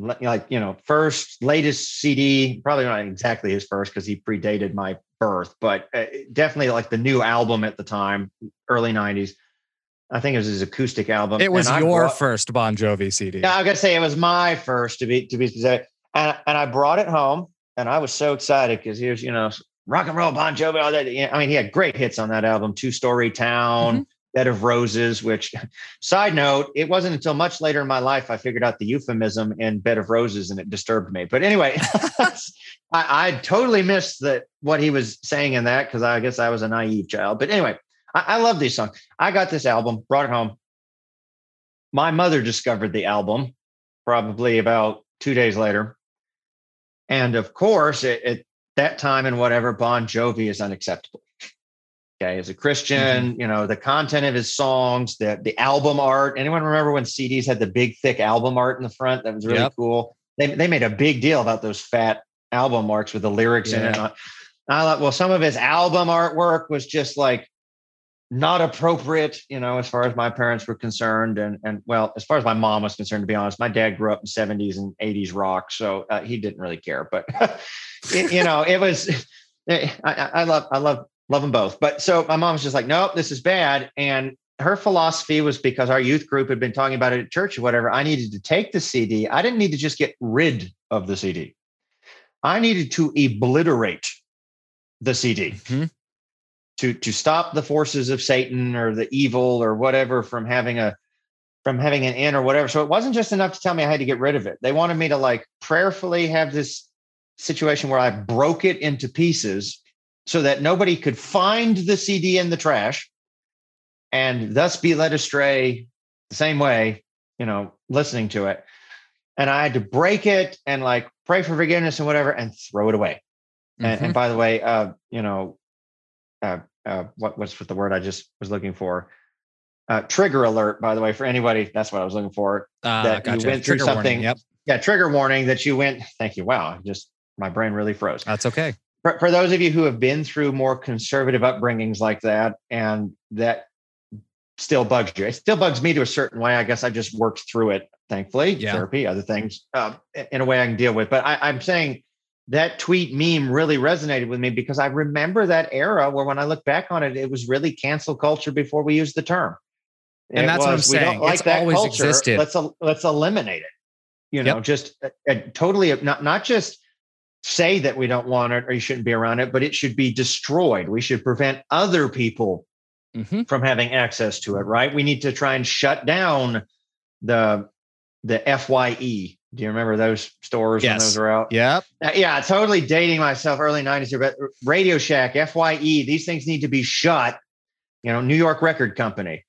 like, you know, first, latest CD, probably not exactly his first because he predated my birth, but uh, definitely like the new album at the time, early 90s. I think it was his acoustic album. It was your brought, first Bon Jovi CD. Yeah, I gotta say it was my first to be to be specific. And, and I brought it home and I was so excited because here's, you know, rock and roll Bon Jovi, all that. I mean, he had great hits on that album, Two Story Town, mm-hmm. Bed of Roses, which side note, it wasn't until much later in my life I figured out the euphemism in Bed of Roses and it disturbed me. But anyway, I, I, totally missed that what he was saying in that because I guess I was a naive child. But anyway, I, I love these songs. I got this album, brought it home. My mother discovered the album probably about two days later. And of course, it that time and whatever, Bon Jovi is unacceptable. Okay, as a Christian, mm-hmm. you know the content of his songs, the the album art. Anyone remember when CDs had the big thick album art in the front? That was really yep. cool. They they made a big deal about those fat album marks with the lyrics yeah. in it. I thought, well, some of his album artwork was just like not appropriate, you know, as far as my parents were concerned, and and well, as far as my mom was concerned, to be honest, my dad grew up in '70s and '80s rock, so uh, he didn't really care. But it, you know, it was I, I love I love love them both. But so my mom was just like, nope, this is bad, and her philosophy was because our youth group had been talking about it at church or whatever. I needed to take the CD. I didn't need to just get rid of the CD. I needed to obliterate the CD. Mm-hmm to to stop the forces of Satan or the evil or whatever from having a from having an in or whatever. So it wasn't just enough to tell me I had to get rid of it. They wanted me to like prayerfully have this situation where I broke it into pieces so that nobody could find the CD in the trash and thus be led astray the same way, you know, listening to it. And I had to break it and like pray for forgiveness and whatever and throw it away. Mm-hmm. And, and, mm-hmm. by the way, uh, you know, uh, uh, what was the word I just was looking for? Uh, trigger alert, by the way, for anybody. That's what I was looking for. Uh, that gotcha. you went through trigger something. Warning, yep. Yeah, trigger warning that you went. Thank you. Wow, just my brain really froze. That's okay. For, for those of you who have been through more conservative upbringings like that, and that still bugs you, it still bugs me to a certain way. I guess I just worked through it. Thankfully, yeah. therapy, other things, uh, in a way I can deal with. But I, I'm saying that tweet meme really resonated with me because I remember that era where when I look back on it, it was really cancel culture before we used the term. And it that's was, what I'm saying. like it's that always culture. existed. Let's let's eliminate it. You know, yep. just uh, uh, totally not not just say that we don't want it or you shouldn't be around it, but it should be destroyed. We should prevent other people mm-hmm. from having access to it. Right? We need to try and shut down the the FYE Do you remember those stores when those were out? Yep. Uh, yeah, totally dating myself. Early '90s here, but Radio Shack, Fye, these things need to be shut. You know, New York Record Company.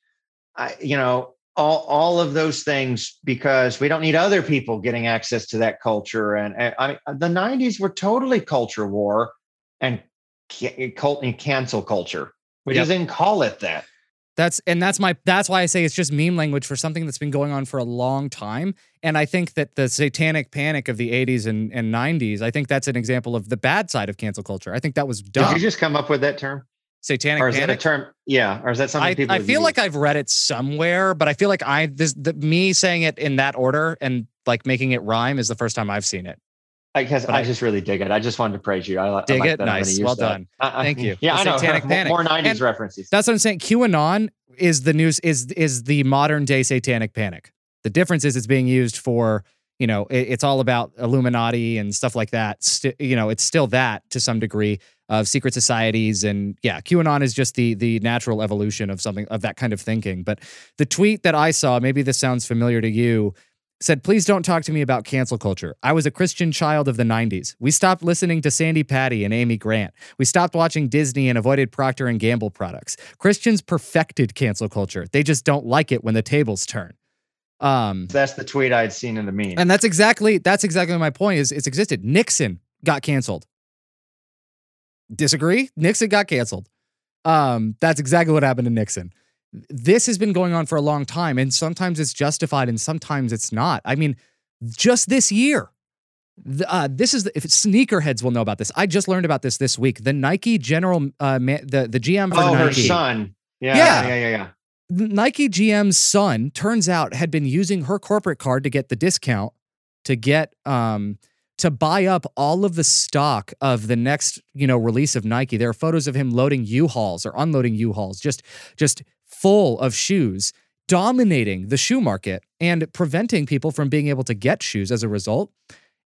I, you know, all all of those things because we don't need other people getting access to that culture. And, and I mean, the '90s were totally culture war and and cancel culture. We Yep. just didn't call it that. That's and that's my that's why I say it's just meme language for something that's been going on for a long time. And I think that the satanic panic of the 80s and, and 90s, I think that's an example of the bad side of cancel culture. I think that was Did you just come up with that term, satanic or is that a panic. term? Yeah, or is that something I, people? I feel like? I've read it somewhere, but I feel like I this the, me saying it in that order and like making it rhyme is the first time I've seen it. because but I, I- just really dig it. I just wanted to praise you. I, li- I Dig like it? that. Nice. Well that. done. Uh, uh, Thank you. Yeah, The I know. Satanic More- Panic. More '90s And references. That's what I'm saying. QAnon is the news is is the modern day satanic panic. The difference is it's being used for you know it- it's all about Illuminati and stuff like that. Sti- you know it's still that to some degree of secret societies and yeah QAnon is just the the natural evolution of something of that kind of thinking. But the tweet that I saw, maybe this sounds familiar to you. Said, please don't talk to me about cancel culture. I was a Christian child of the 90s. We stopped listening to Sandi Patty and Amy Grant. We stopped watching Disney and avoided Procter and Gamble products. Christians perfected cancel culture. They just don't like it when the tables turn. Um, That's the tweet I'd seen in the meme. and that's exactly that's exactly my point. Is it's existed. Nixon got canceled. Disagree? Nixon got canceled. Um, that's exactly what happened to Nixon. This has been going on for a long time, and sometimes it's justified, and sometimes it's not. I mean, just this year, the, uh, this is the, if sneakerheads will know about this. I just learned about this this week. The Nike general, uh, ma- the the GM for oh, her Nike. son. Yeah, Yeah. yeah, yeah, yeah. Nike GM's son turns out had been using her corporate card to get the discount to get um to buy up all of the stock of the next you know release of Nike. There are photos of him loading U-Hauls or unloading U-Hauls, just just full of shoes, dominating the shoe market and preventing people from being able to get shoes as a result.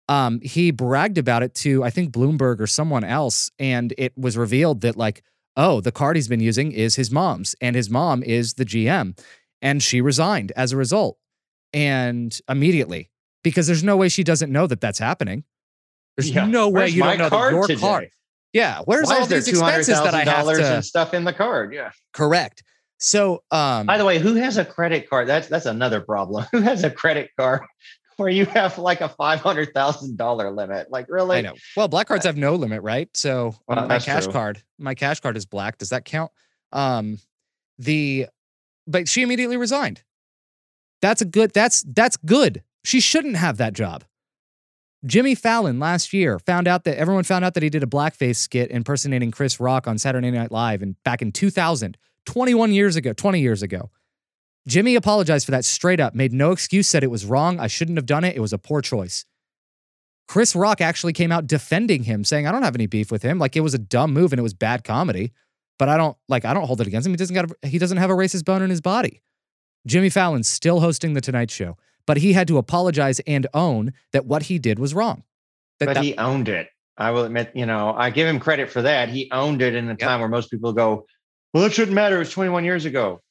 Um, he bragged about it to I think Bloomberg or someone else, and it was revealed that like oh, the card he's been using is his mom's, and his mom is the GM. And she resigned as a result. And immediately, because there's no way she doesn't know that that's happening. There's Yeah. no way Where's you don't know that your today? card. Yeah, where's Why all these expenses that I have dollars to and stuff in the card? Yeah. correct? So, um, By the way, who has a credit card? That's that's another problem. Who has a credit card where you have like a five hundred thousand dollar limit? Like really? I know. Well, black cards have no limit, right? So Well, my Uh, cash true. card, my cash card is black. Does that count? Um, the, but she immediately resigned. That's a good. That's that's good. She shouldn't have that job. Jimmy Fallon last year found out that everyone found out that he did a blackface skit impersonating Chris Rock on Saturday Night Live and back in 2000, 21 years ago, 20 years ago. Jimmy apologized for that straight up, made no excuse, said it was wrong. I shouldn't have done it. It was a poor choice. Chris Rock actually came out defending him, saying, I don't have any beef with him. Like it was a dumb move and it was bad comedy, but I don't like I don't hold it against him. He doesn't got a, he doesn't have a racist bone in his body. Jimmy Fallon's still hosting the Tonight Show, but he had to apologize and own that what he did was wrong. That- but that- he owned it. I will admit, you know, I give him credit for that. He owned it in a Yep. time where most people go, well, it shouldn't matter. It was 21 years ago.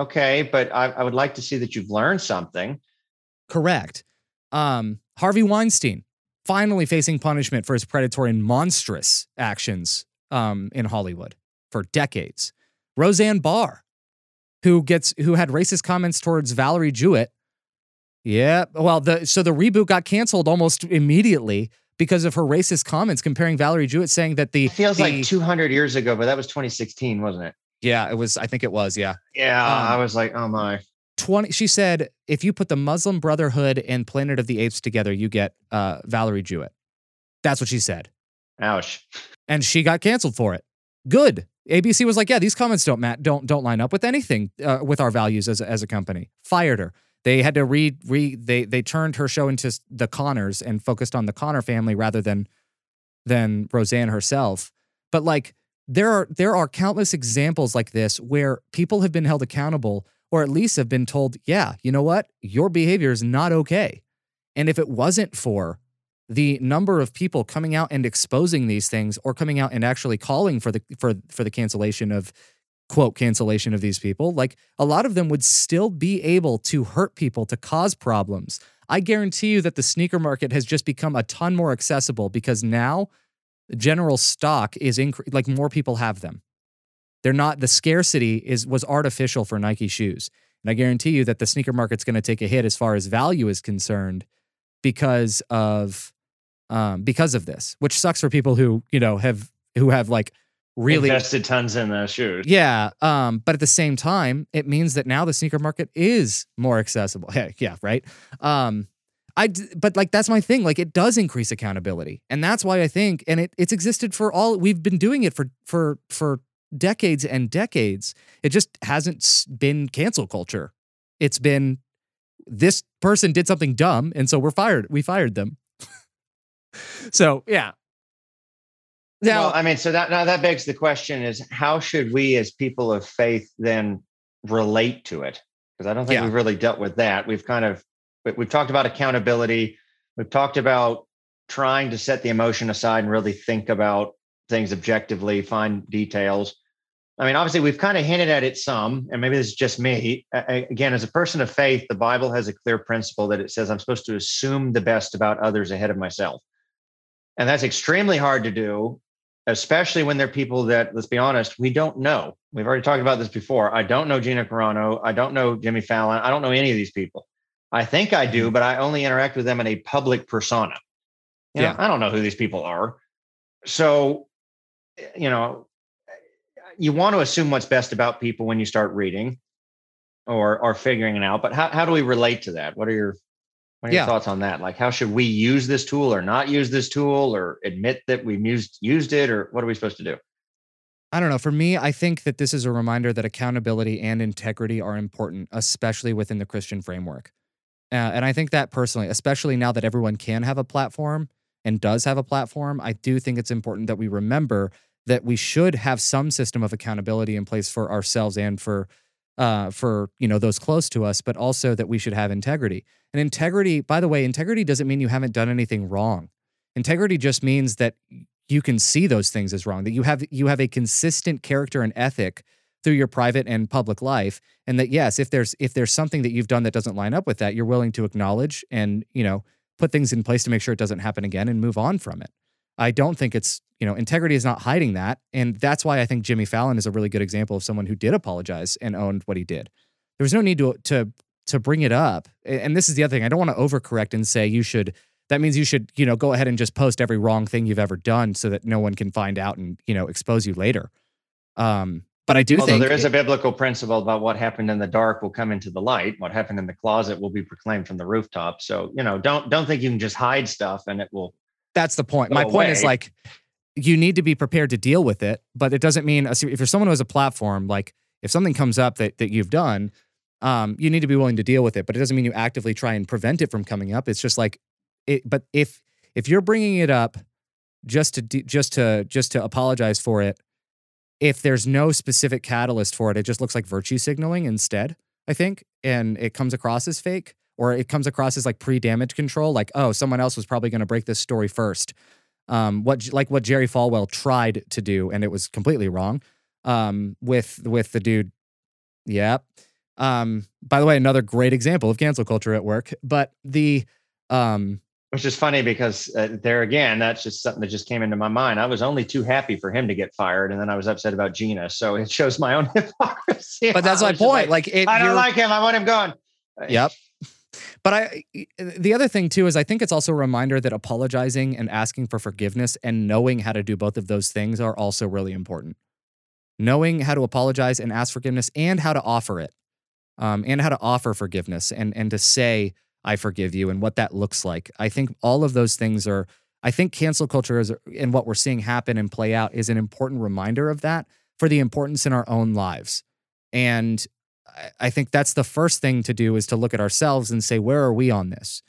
Okay, but I, I would like to see that you've learned something. Correct. Um, Harvey Weinstein finally facing punishment for his predatory and monstrous actions um, in Hollywood for decades. Roseanne Barr, who gets who had racist comments towards Valerie Jarrett. Yeah, well, the so the reboot got canceled almost immediately because of her racist comments comparing Valerie Jarrett, saying that the It feels the- like 200 years ago, but that was 2016, wasn't it? yeah, it was. I think it was. Yeah, Yeah, Um, I was like, oh my. 20 she said if you put the muslim brotherhood and planet of the apes together you get uh, valerie jarrett that's what she said Ouch. and she got canceled for it good abc was like yeah these comments don't mat don't don't line up with anything uh, with our values as a, as a company fired her they had to re re they they turned her show into the connors and focused on the connor family rather than than roseanne herself but like there are there are countless examples like this where people have been held accountable or at least have been told, yeah, you know what? Your behavior is not okay. And if it wasn't for the number of people coming out and exposing these things or coming out and actually calling for the for for the cancellation of quote cancellation of these people, like a lot of them would still be able to hurt people, to cause problems. I guarantee you that the sneaker market has just become a ton more accessible because now general stock is incre- like more people have them. They're not the scarcity is was artificial for Nike shoes. And I guarantee you that the sneaker market's going to take a hit as far as value is concerned because of um, because of this, which sucks for people who you know have who have like really invested tons in those shoes. Yeah, um, but at the same time, it means that now the sneaker market is more accessible. Yeah, yeah, right. Um, I but like that's my thing. Like it does increase accountability, and that's why I think, and it it's existed for all. We've been doing it for for for decades and decades. It just hasn't been cancel culture. It's been this person did something dumb, and so we're fired. We fired them. so yeah. Now, well, I mean, so that now that begs the question: is how should we, as people of faith, then relate to it? Because I don't think yeah. we've really dealt with that. We've kind of we've talked about accountability. We've talked about trying to set the emotion aside and really think about things objectively, find details. I mean, obviously, we've kind of hinted at it some, and maybe this is just me. Again, as a person of faith, the Bible has a clear principle that it says I'm supposed to assume the best about others ahead of myself. And that's extremely hard to do, especially when they're people that, let's be honest, we don't know. We've already talked about this before. I don't know Gina Carano. I don't know Jimmy Fallon. I don't know any of these people. I think I do, mm-hmm. but I only interact with them in a public persona. You yeah. Know, I don't know who these people are. So, you know, you want to assume what's best about people when you start reading or or figuring it out. But how, how do we relate to that? What are your what are your yeah. thoughts on that? Like how should we use this tool or not use this tool or admit that we've used used it or what are we supposed to do? I don't know. For me, I think that this is a reminder that accountability and integrity are important, especially within the Christian framework. Uh, and I think that personally, especially now that everyone can have a platform and does have a platform, I do think it's important that we remember that we should have some system of accountability in place for ourselves and for uh, for you know those close to us, but also that we should have integrity. And integrity, by the way, integrity doesn't mean you haven't done anything wrong. Integrity just means that you can see those things as wrong. That you have you have a consistent character and ethic through your private and public life, and that yes, if there's if there's something that you've done that doesn't line up with that, you're willing to acknowledge and you know put things in place to make sure it doesn't happen again and move on from it. I don't think it's, you know, integrity is not hiding that. And that's why I think Jimmy Fallon is a really good example of someone who did apologize and owned what he did. There was no need to to to bring it up. And this is the other thing. I don't want to overcorrect and say you should that means you should, you know, go ahead and just post every wrong thing you've ever done so that no one can find out and, you know, expose you later. Um, but I do Although think there is a biblical principle about what happened in the dark will come into the light. What happened in the closet will be proclaimed from the rooftop. So, you know, don't don't think you can just hide stuff and it will that's the point. My point is like you need to be prepared to deal with it, but it doesn't mean if you're someone who has a platform, like if something comes up that that you've done, um, you need to be willing to deal with it. But it doesn't mean you actively try and prevent it from coming up. It's just like it. But if if you're bringing it up just to just to just to apologize for it, if there's no specific catalyst for it, it just looks like virtue signaling instead. I think, and it comes across as fake or it comes across as like pre-damage control like oh someone else was probably going to break this story first um, what like what jerry falwell tried to do and it was completely wrong um, with with the dude yep um, by the way another great example of cancel culture at work but the um, which is funny because uh, there again, that's just something that just came into my mind. I was only too happy for him to get fired, and then I was upset about Gina. So it shows my own hypocrisy. But that's my point. Like, like it, I don't like him. I want him gone. Yep. But I the other thing too is I think it's also a reminder that apologizing and asking for forgiveness and knowing how to do both of those things are also really important. Knowing how to apologize and ask forgiveness and how to offer it. Um, and how to offer forgiveness and and to say I forgive you and what that looks like. I think all of those things are I think cancel culture is and what we're seeing happen and play out is an important reminder of that for the importance in our own lives. And I think that's the first thing to do is to look at ourselves and say, where are we on this?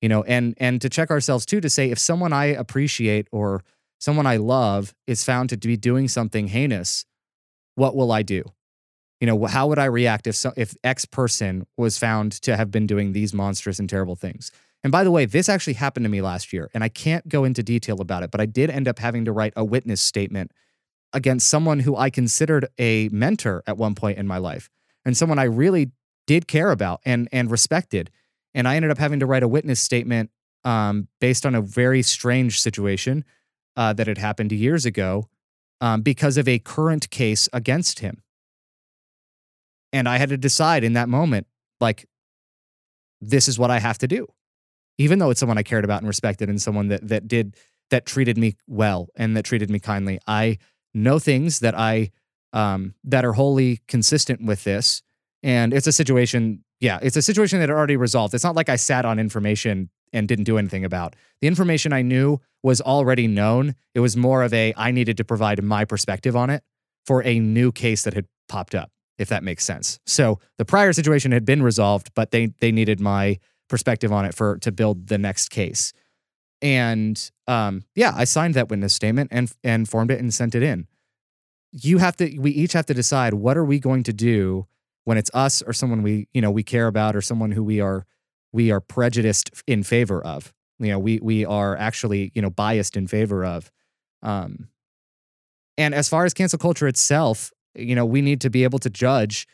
You know, and and to check ourselves too to say if someone I appreciate or someone I love is found to be doing something heinous, what will I do? You know, how would I react if so, if X person was found to have been doing these monstrous and terrible things? And by the way, this actually happened to me last year, and I can't go into detail about it, but I did end up having to write a witness statement against someone who I considered a mentor at one point in my life and someone I really did care about and and respected. and I ended up having to write a witness statement um, based on a very strange situation uh, that had happened years ago um, because of a current case against him. And I had to decide in that moment, like, this is what I have to do, even though it's someone I cared about and respected, and someone that that did that treated me well and that treated me kindly. I know things that I um, that are wholly consistent with this, and it's a situation. Yeah, it's a situation that already resolved. It's not like I sat on information and didn't do anything about. The information I knew was already known. It was more of a I needed to provide my perspective on it for a new case that had popped up, if that makes sense. So the prior situation had been resolved, but they they needed my perspective on it for to build the next case. And um, yeah, I signed that witness statement and and formed it and sent it in. You have to we each have to decide what are we going to do when it's us or someone we, you know, we care about or someone who we are we are prejudiced in favor of. You know, we we are actually, you know, biased in favor of. Um and as far as cancel culture itself, you know, we need to be able to judge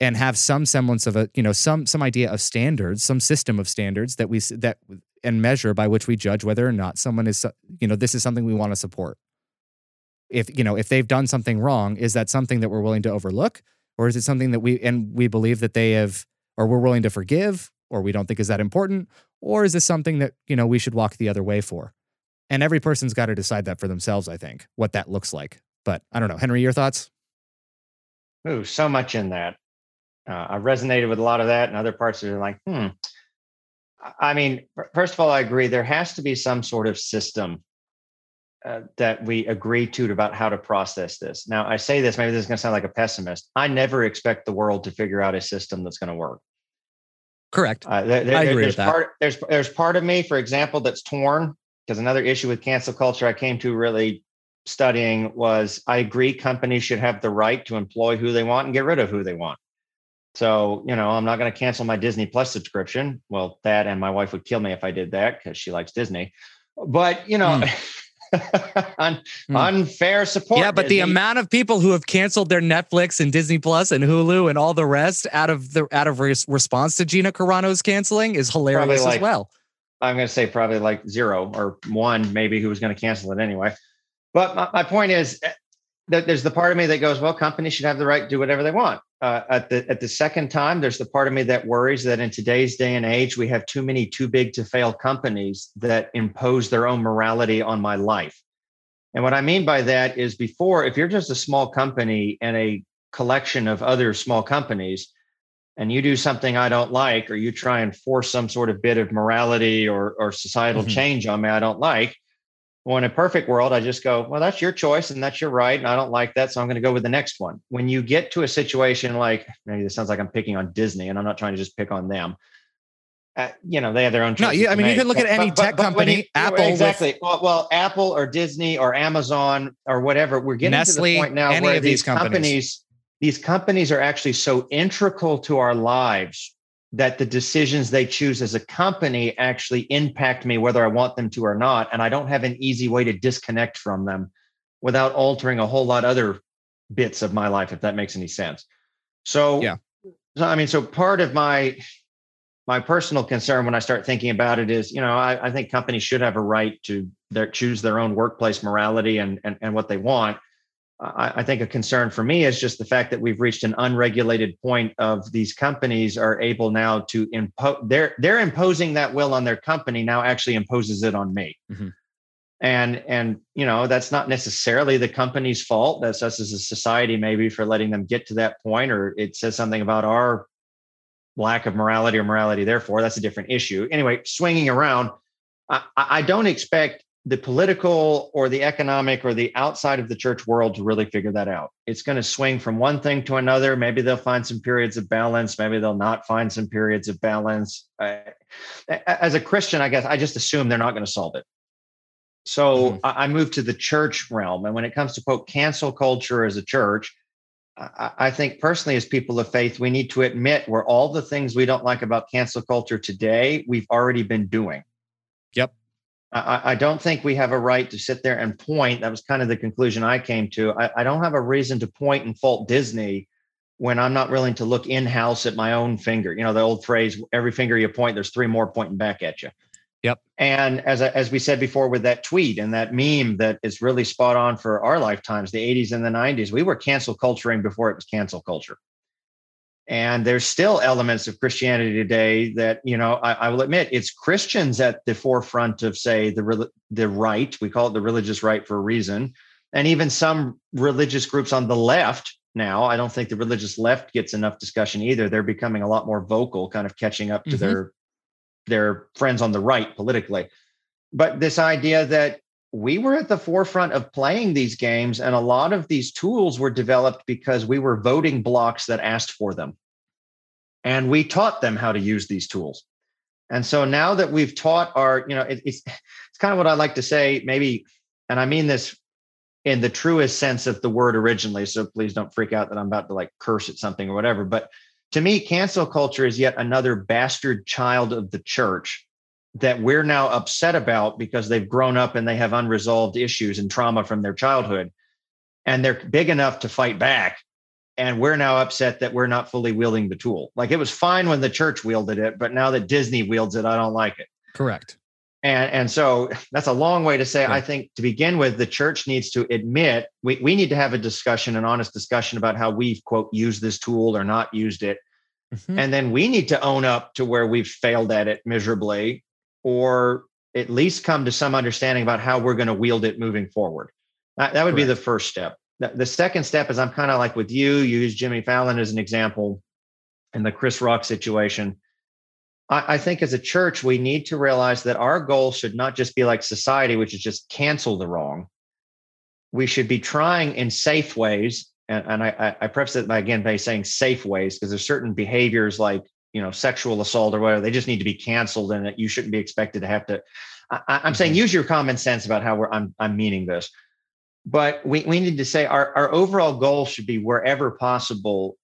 and have some semblance of a, you know, some some idea of standards, some system of standards that we that and measure by which we judge whether or not someone is you know this is something we want to support if you know if they've done something wrong is that something that we're willing to overlook? Or is it something that we and we believe that they have or we're willing to forgive or we don't think is that important? Or is this something that you know we should walk the other way for? And every person's got to decide that for themselves i think what that looks like. But i don't know. Henry your thoughts? Oh so much in that. Uh, i resonated with a lot of that and other parts are like hmm. I mean, first of all, I agree. There has to be some sort of system uh, that we agree to about how to process this. Now, I say this, maybe this is going to sound like a pessimist. I never expect the world to figure out a system that's going to work. Correct. Uh, there, there, I agree with that. Part, there's there's part of me, for example, that's torn because another issue with cancel culture I came to really studying was I agree companies should have the right to employ who they want and get rid of who they want. So, you know, I'm not going to cancel my Disney Plus subscription. Well, that and my wife would kill me if I did that because she likes Disney. But, you know, mm. un- mm. unfair support. Yeah, but Disney. the amount of people who have canceled their Netflix and Disney Plus and Hulu and all the rest out of the out of res- response to Gina Carano's canceling is hilarious like, as well. I'm going to say probably like zero or one, maybe who was going to cancel it anyway. But my, my point is, eh, there's the part of me that goes, well, companies should have the right to do whatever they want. Uh, at the at the second time, there's the part of me that worries that in today's day and age, we have too many too big to fail companies that impose their own morality on my life. And what I mean by that is, before, if you're just a small company and a collection of other small companies, and you do something I don't like, or you try and force some sort of bit of morality or or societal mm-hmm. change on me I don't like, well, in a perfect world, I just go, well, that's your choice and that's your right. And I don't like that. So I'm going to go with the next one. When you get to a situation like, maybe this sounds like I'm picking on Disney and I'm not trying to just pick on them. Uh, you know, they have their own. Choice. No, you, I mean, make. you can look at any but, tech but, company, you, Apple. Exactly. With, well, well, Apple or Disney or Amazon or whatever. We're getting Nestle, to the point now where these companies, companies, these companies are actually so integral to our lives that the decisions they choose as a company actually impact me whether I want them to or not. And I don't have an easy way to disconnect from them without altering a whole lot other bits of my life, if that makes any sense. So yeah. So I mean, so part of my my personal concern when I start thinking about it is, you know, I, I think companies should have a right to their choose their own workplace morality and, and and what they want. I, I think a concern for me is just the fact that we've reached an unregulated point of these companies are able now to impose they're they're imposing that will on their company now actually imposes it on me. Mm-hmm. And and you know that's not necessarily the company's fault. That's us as a society maybe for letting them get to that point, or it says something about our lack of morality or morality. Therefore, that's a different issue. Anyway, swinging around, I, I don't expect the political or the economic or the outside of the church world to really figure that out. It's going to swing from one thing to another. Maybe they'll find some periods of balance. Maybe they'll not find some periods of balance. as a Christian, I guess I just assume they're not going to solve it. So mm-hmm. I moved to the church realm. And when it comes to quote cancel culture as a church, I think personally, as people of faith, we need to admit where all the things we don't like about cancel culture today, we've already been doing. Yep. I, I, don't think we have a right to sit there and point. That was kind of the conclusion I came to. I, I, don't have a reason to point and fault Disney when I'm not willing to look in house at my own finger. You know, the old phrase, every finger you point, there's three more pointing back at you. Yep. And as, as we said before with that tweet and that meme that is really spot on for our lifetimes, the 80s and the 90s, we were cancel culturing before it was cancel culture. And there's still elements of Christianity today that, you know, I, I will admit it's Christians at the forefront of, say, the, the right. We call it the religious right for a reason. And even some religious groups on the left now. I don't think the religious left gets enough discussion either. They're becoming a lot more vocal, kind of catching up to mm-hmm. their their friends on the right politically. But this idea that we were at the forefront of playing these games, and a lot of these tools were developed because we were voting blocks that asked for them. And we taught them how to use these tools. And so now that we've taught our, you know, it, it's it's kind of what I like to say, maybe, and I mean this in the truest sense of the word originally. So please don't freak out that I'm about to like curse at something or whatever. But to me, cancel culture is yet another bastard child of the church that we're now upset about because they've grown up and they have unresolved issues and trauma from their childhood. And they're big enough to fight back. And we're now upset that we're not fully wielding the tool. Like it was fine when the church wielded it, but now that Disney wields it, I don't like it. Correct. And, and so that's a long way to say, yeah. I think to begin with, the church needs to admit we, we need to have a discussion, an honest discussion about how we've, quote, used this tool or not used it. Mm-hmm. And then we need to own up to where we've failed at it miserably, or at least come to some understanding about how we're going to wield it moving forward. That, that would Correct. be the first step. The, the second step is I'm kind of like with you, you use Jimmy Fallon as an example in the Chris Rock situation I, I think as a church, we need to realize that our goal should not just be like society, which is just cancel the wrong. We should be trying in safe ways. And, and I, I preface it by again by saying safe ways, because there's certain behaviors like you know sexual assault or whatever they just need to be canceled and that you shouldn't be expected to have to I, am saying mm-hmm. use your common sense about how we're I'm I'm meaning this. But we, we need to say our, our overall goal should be wherever possible,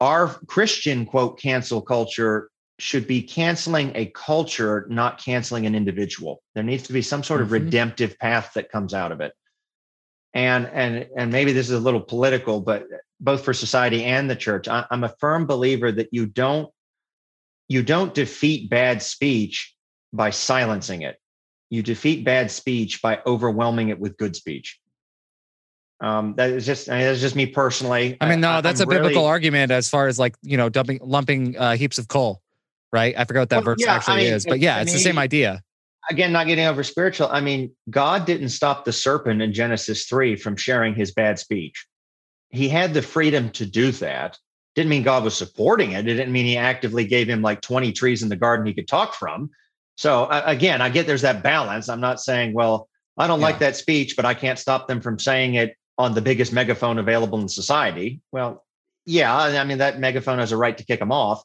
our Christian quote cancel culture should be canceling a culture, not canceling an individual. There needs to be some sort of mm-hmm. redemptive path that comes out of it. And and and maybe this is a little political, but both for society and the church, I, I'm a firm believer that you don't you don't defeat bad speech by silencing it. You defeat bad speech by overwhelming it with good speech. Um, that is just I mean, that's just me personally. I mean, no, I, that's I'm a biblical argument as far as like you know dumping lumping uh, heaps of coal right? I forgot what that well, verse yeah, actually I mean, is, but yeah, it's mean, the same idea. Again, not getting over spiritual. I mean, God didn't stop the serpent in Genesis 3 from sharing his bad speech. He had the freedom to do that. Didn't mean God was supporting it. It didn't mean he actively gave him like 20 trees in the garden he could talk from. So again, I get there's that balance. I'm not saying, well, I don't yeah. like that speech, but I can't stop them from saying it on the biggest megaphone available in society. Well, yeah, I mean that megaphone has a right to kick them off.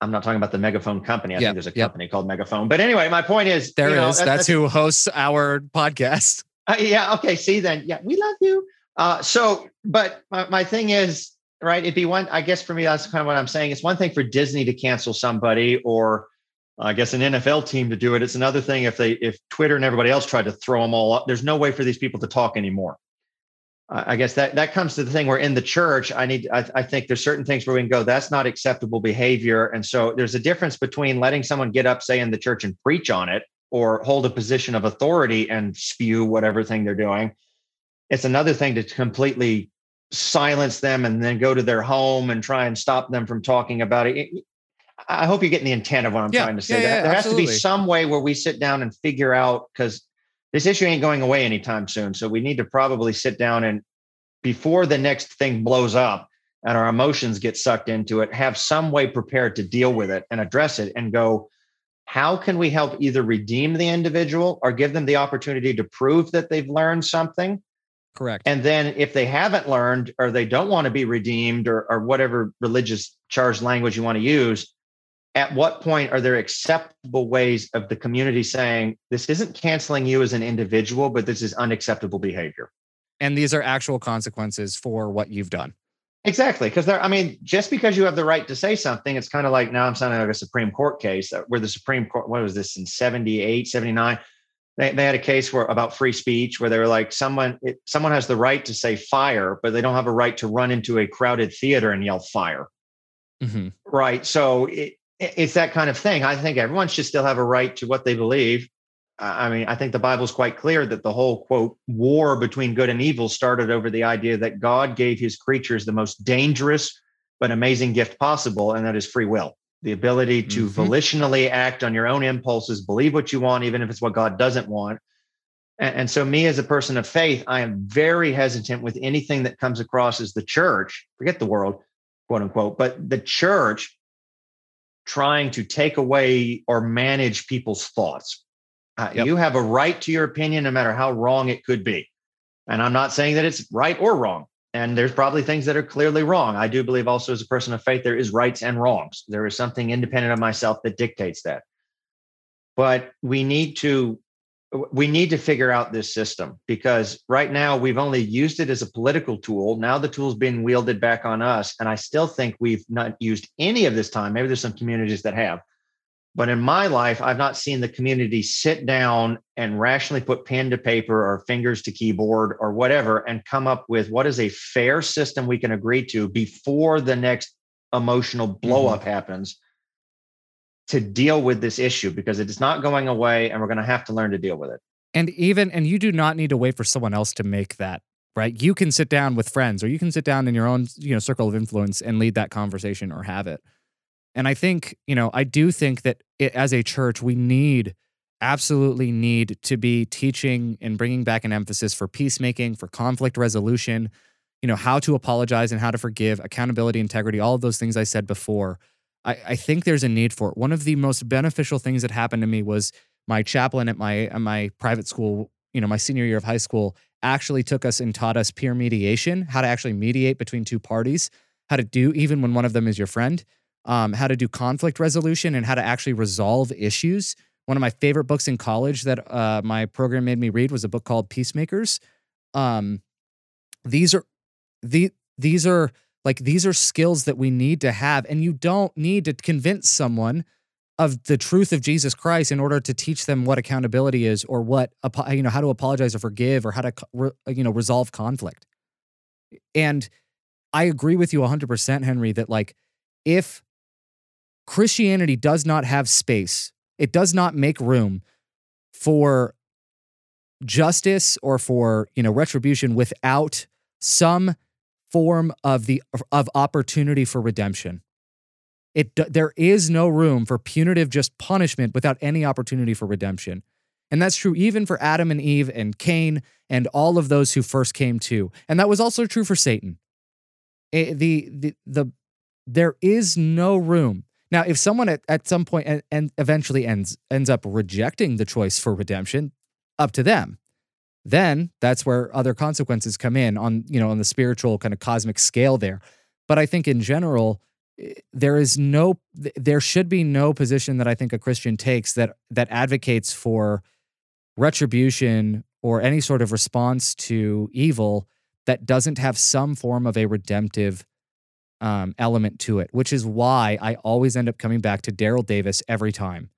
I'm not talking about the Megaphone company. I yep, think there's a yep. company called Megaphone. But anyway, my point is there you know, is. That's, that's, who hosts our podcast. Uh, yeah. Okay. See then. Yeah, we love you. Uh, so, but my, my thing is, right? It'd be one. I guess for me, that's kind of what I'm saying. It's one thing for Disney to cancel somebody, or uh, I guess an NFL team to do it. It's another thing if they if Twitter and everybody else tried to throw them all up. There's no way for these people to talk anymore. I guess that that comes to the thing where in the church, I need I, I, think there's certain things where we can go, that's not acceptable behavior. And so there's a difference between letting someone get up, say in the church and preach on it, or hold a position of authority and spew whatever thing they're doing. It's another thing to completely silence them and then go to their home and try and stop them from talking about it. I hope you're getting the intent of what I'm yeah, trying to say. Yeah, yeah, there has to be some way where we sit down and figure out because this issue ain't going away anytime soon. So we need to probably sit down and before the next thing blows up and our emotions get sucked into it, have some way prepared to deal with it and address it and go, how can we help either redeem the individual or give them the opportunity to prove that they've learned something? Correct. And then if they haven't learned or they don't want to be redeemed or, or whatever religious charged language you want to use, at what point are there acceptable ways of the community saying this isn't canceling you as an individual, but this is unacceptable behavior? And these are actual consequences for what you've done. Exactly. Because there, I mean, just because you have the right to say something, it's kind of like now I'm sounding like a Supreme Court case uh, where the Supreme Court, what was this in 78, 79? They, they had a case where about free speech where they were like someone it, someone has the right to say fire but they don't have a right to run into a crowded theater and yell fire. Mm-hmm. right so it, it's that kind of thing. I think everyone should still have a right to what they believe. I mean i think the bible's quite clear that the whole quote war between good and evil started over the idea that god gave his creatures the most dangerous but amazing gift possible and that is free will the ability to mm-hmm. volitionally act on your own impulses, believe what you want, even if it's what God doesn't want. And, and, so, me as a person of faith, I am very hesitant with anything that comes across as the church, forget the world, quote unquote, but the church trying to take away or manage people's thoughts. Uh, yep. You have a right to your opinion, no matter how wrong it could be. And I'm not saying that it's right or wrong and there's probably things that are clearly wrong. I do believe also as a person of faith, there is rights and wrongs. There is something independent of myself that dictates that. But we need to we need to figure out this system because right now we've only used it as a political tool. Now the tool's being wielded back on us. And I still think we've not used any of this time. Maybe there's some communities that have, but in my life, I've not seen the community sit down and rationally put pen to paper or fingers to keyboard or whatever and come up with what is a fair system we can agree to before the next emotional blowup mm-hmm. happens to deal with this issue because it is not going away and we're going to have to learn to deal with it. And even, and you do not need to wait for someone else to make that right you can sit down with friends or you can sit down in your own you know circle of influence and lead that conversation or have it and I think, you know, I do think that it, as a church, we need, absolutely need to be teaching and bringing back an emphasis for peacemaking, for conflict resolution, you know, how to apologize and how to forgive, accountability, integrity, all of those things I said before. I, I think there's a need for it. One of the most beneficial things that happened to me was my chaplain at my at my private school, you know, my senior year of high school, actually took us and taught us peer mediation, how to actually mediate between two parties, how to do even when one of them is your friend um, how to do conflict resolution and how to actually resolve issues. One of my favorite books in college that uh, my program made me read was a book called Peacemakers. Um, these are the these are like these are skills that we need to have, and you don't need to convince someone of the truth of Jesus Christ in order to teach them what accountability is or what you know how to apologize or forgive or how to you know resolve conflict. And I agree with you 100% Henry that like if Christianity does not have space, it does not make room for justice or for you know retribution without some form of the of opportunity for redemption. It there is no room for punitive just punishment without any opportunity for redemption. And that's true even for adam and eve and cain and all of those who first came to. And that was also true for satan. It, the, the the there is no room now, if someone at, at some point and, and eventually ends ends up rejecting the choice for redemption, up to them. Then that's where other consequences come in on, you know, on the spiritual kind of cosmic scale there. But I think in general, eh, there is no there should be no position that I think a Christian takes that that advocates for retribution or any sort of response to evil that doesn't have some form of a redemptive um, element to it, which is why I always end up coming back to Daryl Davis every time.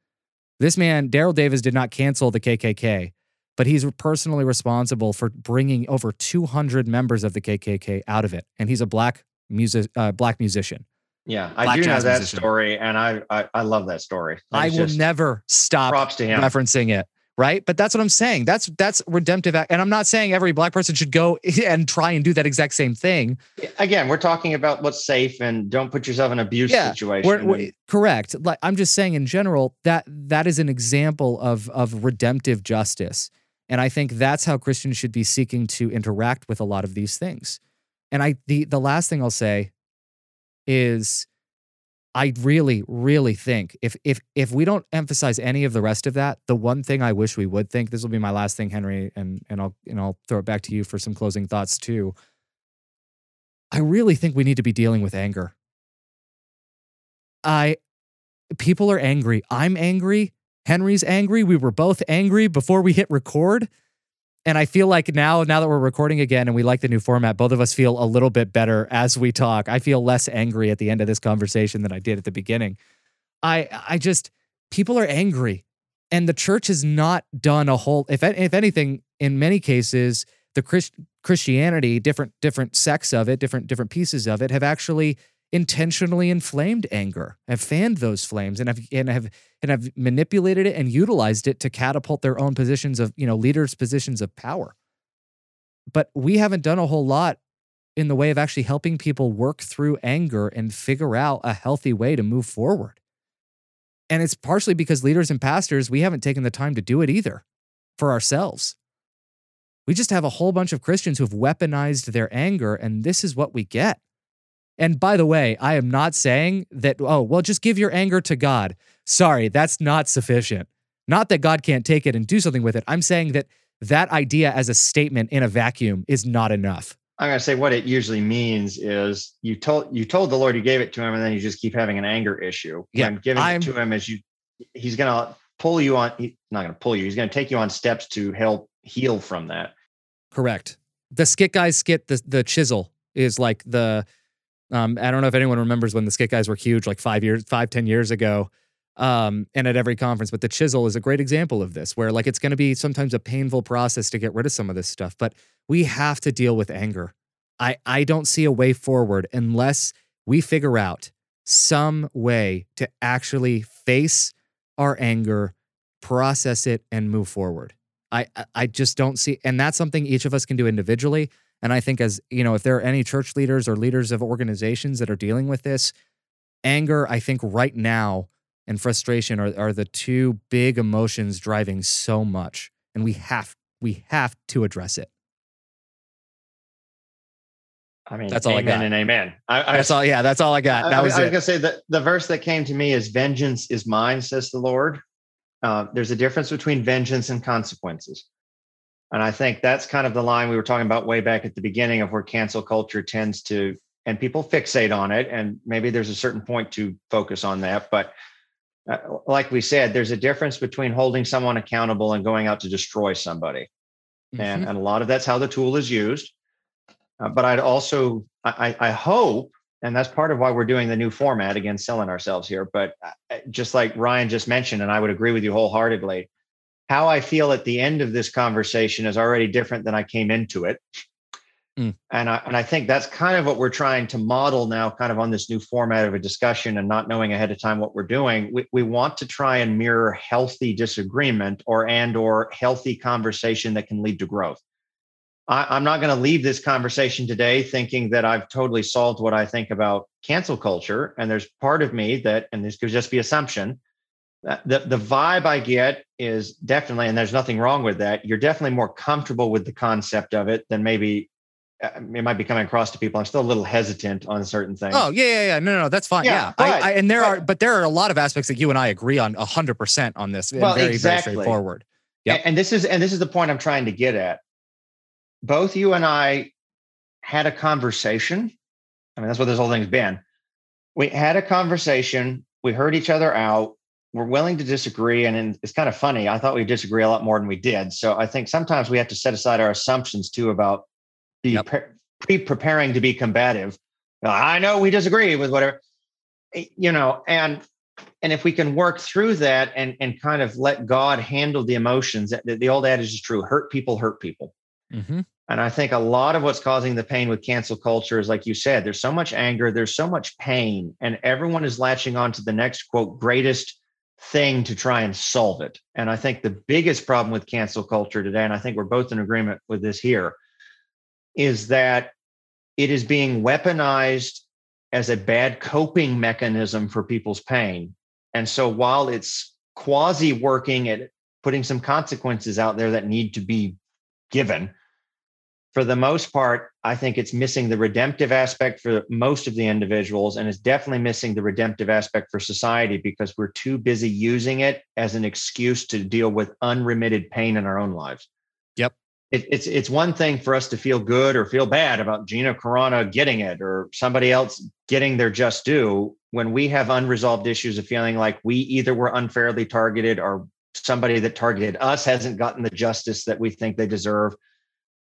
This man, Daryl Davis, did not cancel the KKK, but he's personally responsible for bringing over 200 members of the KKK out of it, and he's a black music uh, black musician. Yeah, I do know that musician. story, and I, I, I love that story. I will never stop props to him. referencing it right? But that's what I'm saying. That's that's redemptive act. And I'm not saying every black person should go and try and do that exact same thing. Again, we're talking about what's safe and don't put yourself in an abuse yeah, situation. We're, we're, correct. Like I'm just saying in general that that is an example of of redemptive justice. And I think that's how Christians should be seeking to interact with a lot of these things. And I the the last thing I'll say is I really, really think if if if we don't emphasize any of the rest of that, the one thing I wish we would think, this will be my last thing, Henry, and and I'll and I'll throw it back to you for some closing thoughts too. I really think we need to be dealing with anger. I people are angry. I'm angry. Henry's angry. We were both angry before we hit record. And I feel like now, now that we're recording again and we like the new format, both of us feel a little bit better as we talk. I feel less angry at the end of this conversation than I did at the beginning. I I just people are angry. And the church has not done a whole if if anything in many cases the Christ, Christianity different different sects of it, different different pieces of it have actually intentionally inflamed anger, have fanned those flames and have and have and have manipulated it and utilized it to catapult their own positions of, you know, leaders positions of power. But we haven't done a whole lot in the way of actually helping people work through anger and figure out a healthy way to move forward. And it's partially because leaders and pastors, we haven't taken the time to do it either for ourselves. We just have a whole bunch of Christians who've weaponized their anger, and this is what we get. And by the way, I am not saying that, oh, well, just give your anger to God. Sorry, that's not sufficient. Not that God can't take it and do something with it. I'm saying that that idea as a statement in a vacuum is not enough. I'm going to say what it usually means is you told you told the Lord you gave it to him, and then you just keep having an anger issue. Yeah, and giving I'm, it to him as you, he's going to pull you on. He's not going to pull you. He's going to take you on steps to help heal from that. Correct. The skit guys skit the the chisel is like the. Um, I don't know if anyone remembers when the skit guys were huge, like five years, five ten years ago um, and at every conference. But the chisel is a great example of this, where like it's going to be sometimes a painful process to get rid of some of this stuff, but we have to deal with anger. I I don't see a way forward unless we figure out some way to actually face our anger, process it, and move forward. I I just don't see, and that's something each of us can do individually. And I think as you know, if there are any church leaders or leaders of organizations that are dealing with this, anger, I think right now and frustration are, are the two big emotions driving so much and we have we have to address it I mean, that's all I got. And amen. I, that's all. Yeah, that's all I got. That I, was. I, I was gonna say that the verse that came to me is "Vengeance is mine," says the Lord. Uh, there's a difference between vengeance and consequences, and I think that's kind of the line we were talking about way back at the beginning of where cancel culture tends to, and people fixate on it, and maybe there's a certain point to focus on that, but uh, like we said, there's a difference between holding someone accountable and going out to destroy somebody. Mm-hmm. And, and a lot of that's how the tool is used. Uh, but I'd also, I, I hope, and that's part of why we're doing the new format again, selling ourselves here. But uh, just like Ryan just mentioned, and I would agree with you wholeheartedly, how I feel at the end of this conversation is already different than I came into it. Mm. And I and I think that's kind of what we're trying to model now, kind of on this new format of a discussion and not knowing ahead of time what we're doing. We, we want to try and mirror healthy disagreement or and or healthy conversation that can lead to growth. I, am not going to leave this conversation today thinking that I've totally solved what I think about cancel culture. And there's part of me that, and this could just be assumption, the, the vibe I get is definitely, and there's nothing wrong with that. You're definitely more comfortable with the concept of it than maybe uh, it might be coming across to people. I'm still a little hesitant on certain things. Oh yeah, yeah, yeah. No, no, that's fine. Yeah, yeah. I, I, and there are, but there are a lot of aspects that you and I agree on hundred percent on this. Well, very, exactly. Very straightforward. Yeah, and, and this is and this is the point I'm trying to get at. Both you and I had a conversation. I mean, that's what this whole thing's been. We had a conversation. We heard each other out. We're willing to disagree, and it's kind of funny. I thought we disagree a lot more than we did. So I think sometimes we have to set aside our assumptions too about be yep. pre preparing to be combative. I know we disagree with whatever, eh, you know, and and if we can work through that and and kind of let God handle the emotions, the, the old adage is true: hurt people hurt people. Mm-hmm. And I think a lot of what's causing the pain with cancel culture is, like you said, there's so much anger, there's so much pain, and everyone is latching on to the next quote greatest thing to try and solve it. And I think the biggest problem with cancel culture today, and I think we're both in agreement with this here, is that it is being weaponized as a bad coping mechanism for people's pain. And so while it's quasi working at putting some consequences out there that need to be given, for the most part, I think it's missing the redemptive aspect for most of the individuals, and it's definitely missing the redemptive aspect for society because we're too busy using it as an excuse to deal with unremitted pain in our own lives it, it's it's one thing for us to feel good or feel bad about Gina Carano getting it or somebody else getting their just due when we have unresolved issues of feeling like we either were unfairly targeted or somebody that targeted us hasn't gotten the justice that we think they deserve.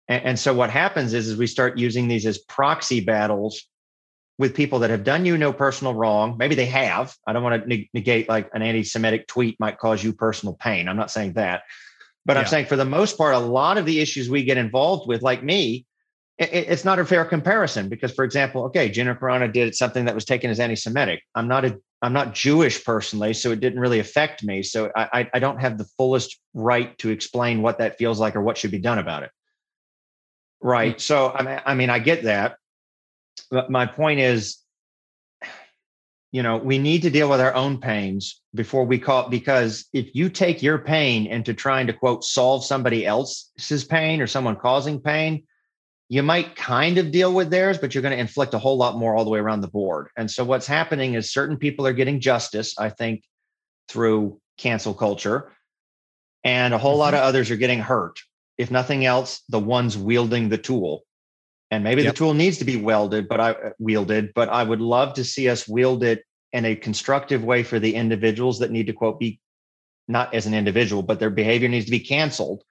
And, and so what happens is, is we start using these as proxy battles with people that have done you no personal wrong. Maybe they have. I don't want to negate like an anti-Semitic tweet might cause you personal pain. I'm not saying that, but yeah. I'm saying for the most part, a lot of the issues we get involved with, like me, it, it's not a fair comparison because, for example, okay, Gina Carano did something that was taken as anti-Semitic. I'm not a I'm not Jewish personally, so it didn't really affect me. So I, I don't have the fullest right to explain what that feels like or what should be done about it. Right. Mm-hmm. So I mean, I mean, I get that. But my point is, you know, we need to deal with our own pains before we call because if you take your pain into trying to quote solve somebody else's pain or someone causing pain, you might kind of deal with theirs, but you're going to inflict a whole lot more all the way around the board. And so what's happening is certain people are getting justice, I think, through cancel culture, and a whole mm-hmm. lot of others are getting hurt. If nothing else, the ones wielding the tool. And maybe yep. the tool needs to be welded, but I uh, wielded, but I would love to see us wield it in a constructive way for the individuals that need to quote be not as an individual, but their behavior needs to be canceled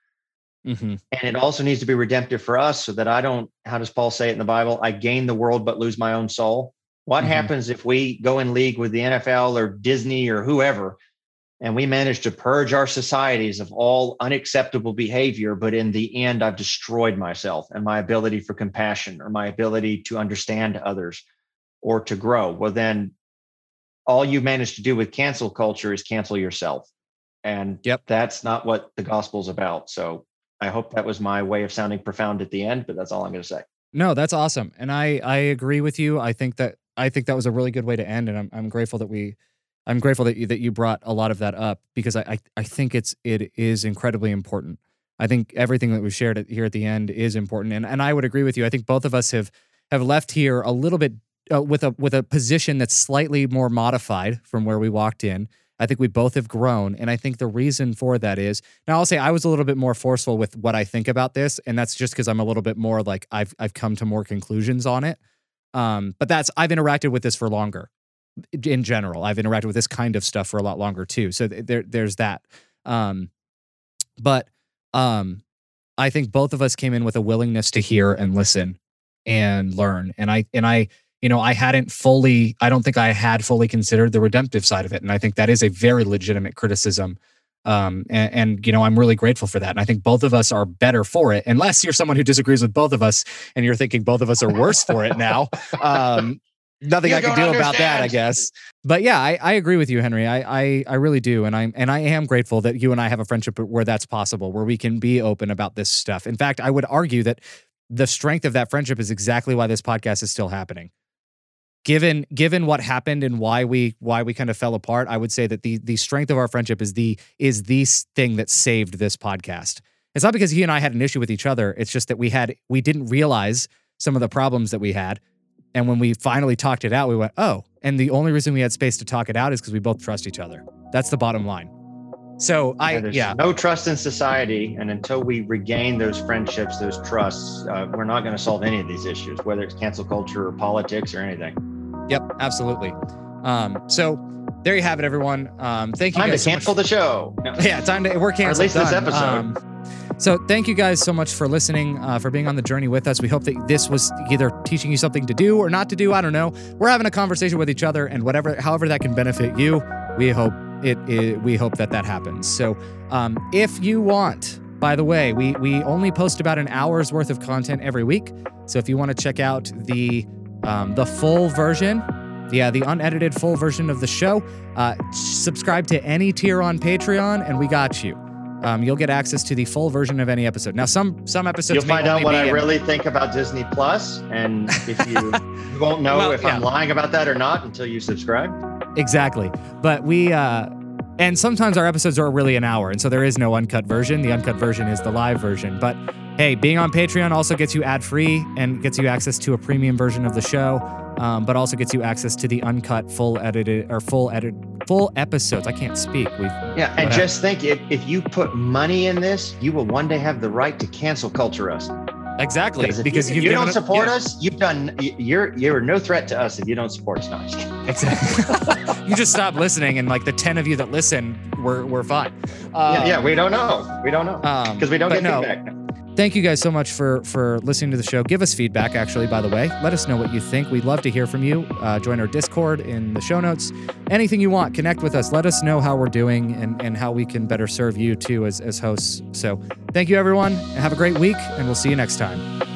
Mm-hmm. And it also needs to be redemptive for us so that I don't, how does Paul say it in the Bible? I gain the world but lose my own soul. What mm-hmm. happens if we go in league with the NFL or Disney or whoever and we manage to purge our societies of all unacceptable behavior, but in the end, I've destroyed myself and my ability for compassion or my ability to understand others or to grow? Well, then all you manage to do with cancel culture is cancel yourself. And yep. that's not what the gospel is about. So I hope that was my way of sounding profound at the end, but that's all I'm going to say. No, that's awesome, and I I agree with you. I think that I think that was a really good way to end, and I'm I'm grateful that we. I'm grateful that you, that you brought a lot of that up because I, I, I think it's it is incredibly important. I think everything that we shared here at the end is important, and and I would agree with you. I think both of us have have left here a little bit uh, with a with a position that's slightly more modified from where we walked in. I think we both have grown. And I think the reason for that is now I'll say I was a little bit more forceful with what I think about this. And that's just because I'm a little bit more like I've I've come to more conclusions on it. Um, but that's I've interacted with this for longer in general. I've interacted with this kind of stuff for a lot longer too. So there there's that. Um, but um, I think both of us came in with a willingness to hear and listen and learn. And I and I you know, I hadn't fully, I don't think I had fully considered the redemptive side of it. And I think that is a very legitimate criticism. Um, and, and, you know, I'm really grateful for that. And I think both of us are better for it, unless you're someone who disagrees with both of us and you're thinking both of us are worse for it now. Um, nothing you I can do understand. about that, I guess. But yeah, I, I agree with you, Henry. I, I I really do, and I'm and I am grateful that you and I have a friendship where that's possible, where we can be open about this stuff. In fact, I would argue that the strength of that friendship is exactly why this podcast is still happening given given what happened and why we why we kind of fell apart, I would say that the the strength of our friendship is the is the thing that saved this podcast. It's not because he and I had an issue with each other. It's just that we had we didn't realize some of the problems that we had. And when we finally talked it out, we went, "Oh." And the only reason we had space to talk it out is because we both trust each other. That's the bottom line. So I yeah, yeah. no trust in society, and until we regain those friendships, those trusts, uh, we're not going to solve any of these issues, whether it's cancel culture or politics or anything. Yep, absolutely. Um, so there you have it, everyone. Um, thank you. Time guys to cancel so the show. No. Yeah, time to. We're canceling. At least this episode. Um, so thank you guys so much for listening, uh, for being on the journey with us. We hope that this was either teaching you something to do or not to do. I don't know. We're having a conversation with each other, and whatever, however that can benefit you, we hope it. it we hope that that happens. So um, if you want. By the way, we we only post about an hour's worth of content every week. So if you want to check out the um, the full version, yeah, the unedited full version of the show. Uh, subscribe to any tier on Patreon, and we got you. Um, you'll get access to the full version of any episode. Now, some some episodes you'll find out what I in- really think about Disney Plus, and if you you won't know well, if yeah. I'm lying about that or not until you subscribe. Exactly, but we. Uh, and sometimes our episodes are really an hour, and so there is no uncut version. The uncut version is the live version. But hey, being on Patreon also gets you ad free and gets you access to a premium version of the show um, but also gets you access to the uncut, full edited or full edit, full episodes. I can't speak. We've yeah, and just think if if you put money in this, you will one day have the right to cancel culture us. Exactly, because, you, you don't support yeah. us, you've done. You're you're no threat to us if you don't support us. No, exactly. you just stop listening, and like the ten of you that listen, we're we're fine. Um, yeah, yeah, we don't know. We don't know because um, we don't get no. feedback. Thank you guys so much for for listening to the show. Give us feedback, actually, by the way. Let us know what you think. We'd love to hear from you. Uh, join our Discord in the show notes. Anything you want, connect with us. Let us know how we're doing and, and how we can better serve you too as, as hosts. So thank you, everyone. Have a great week, and we'll see you next time.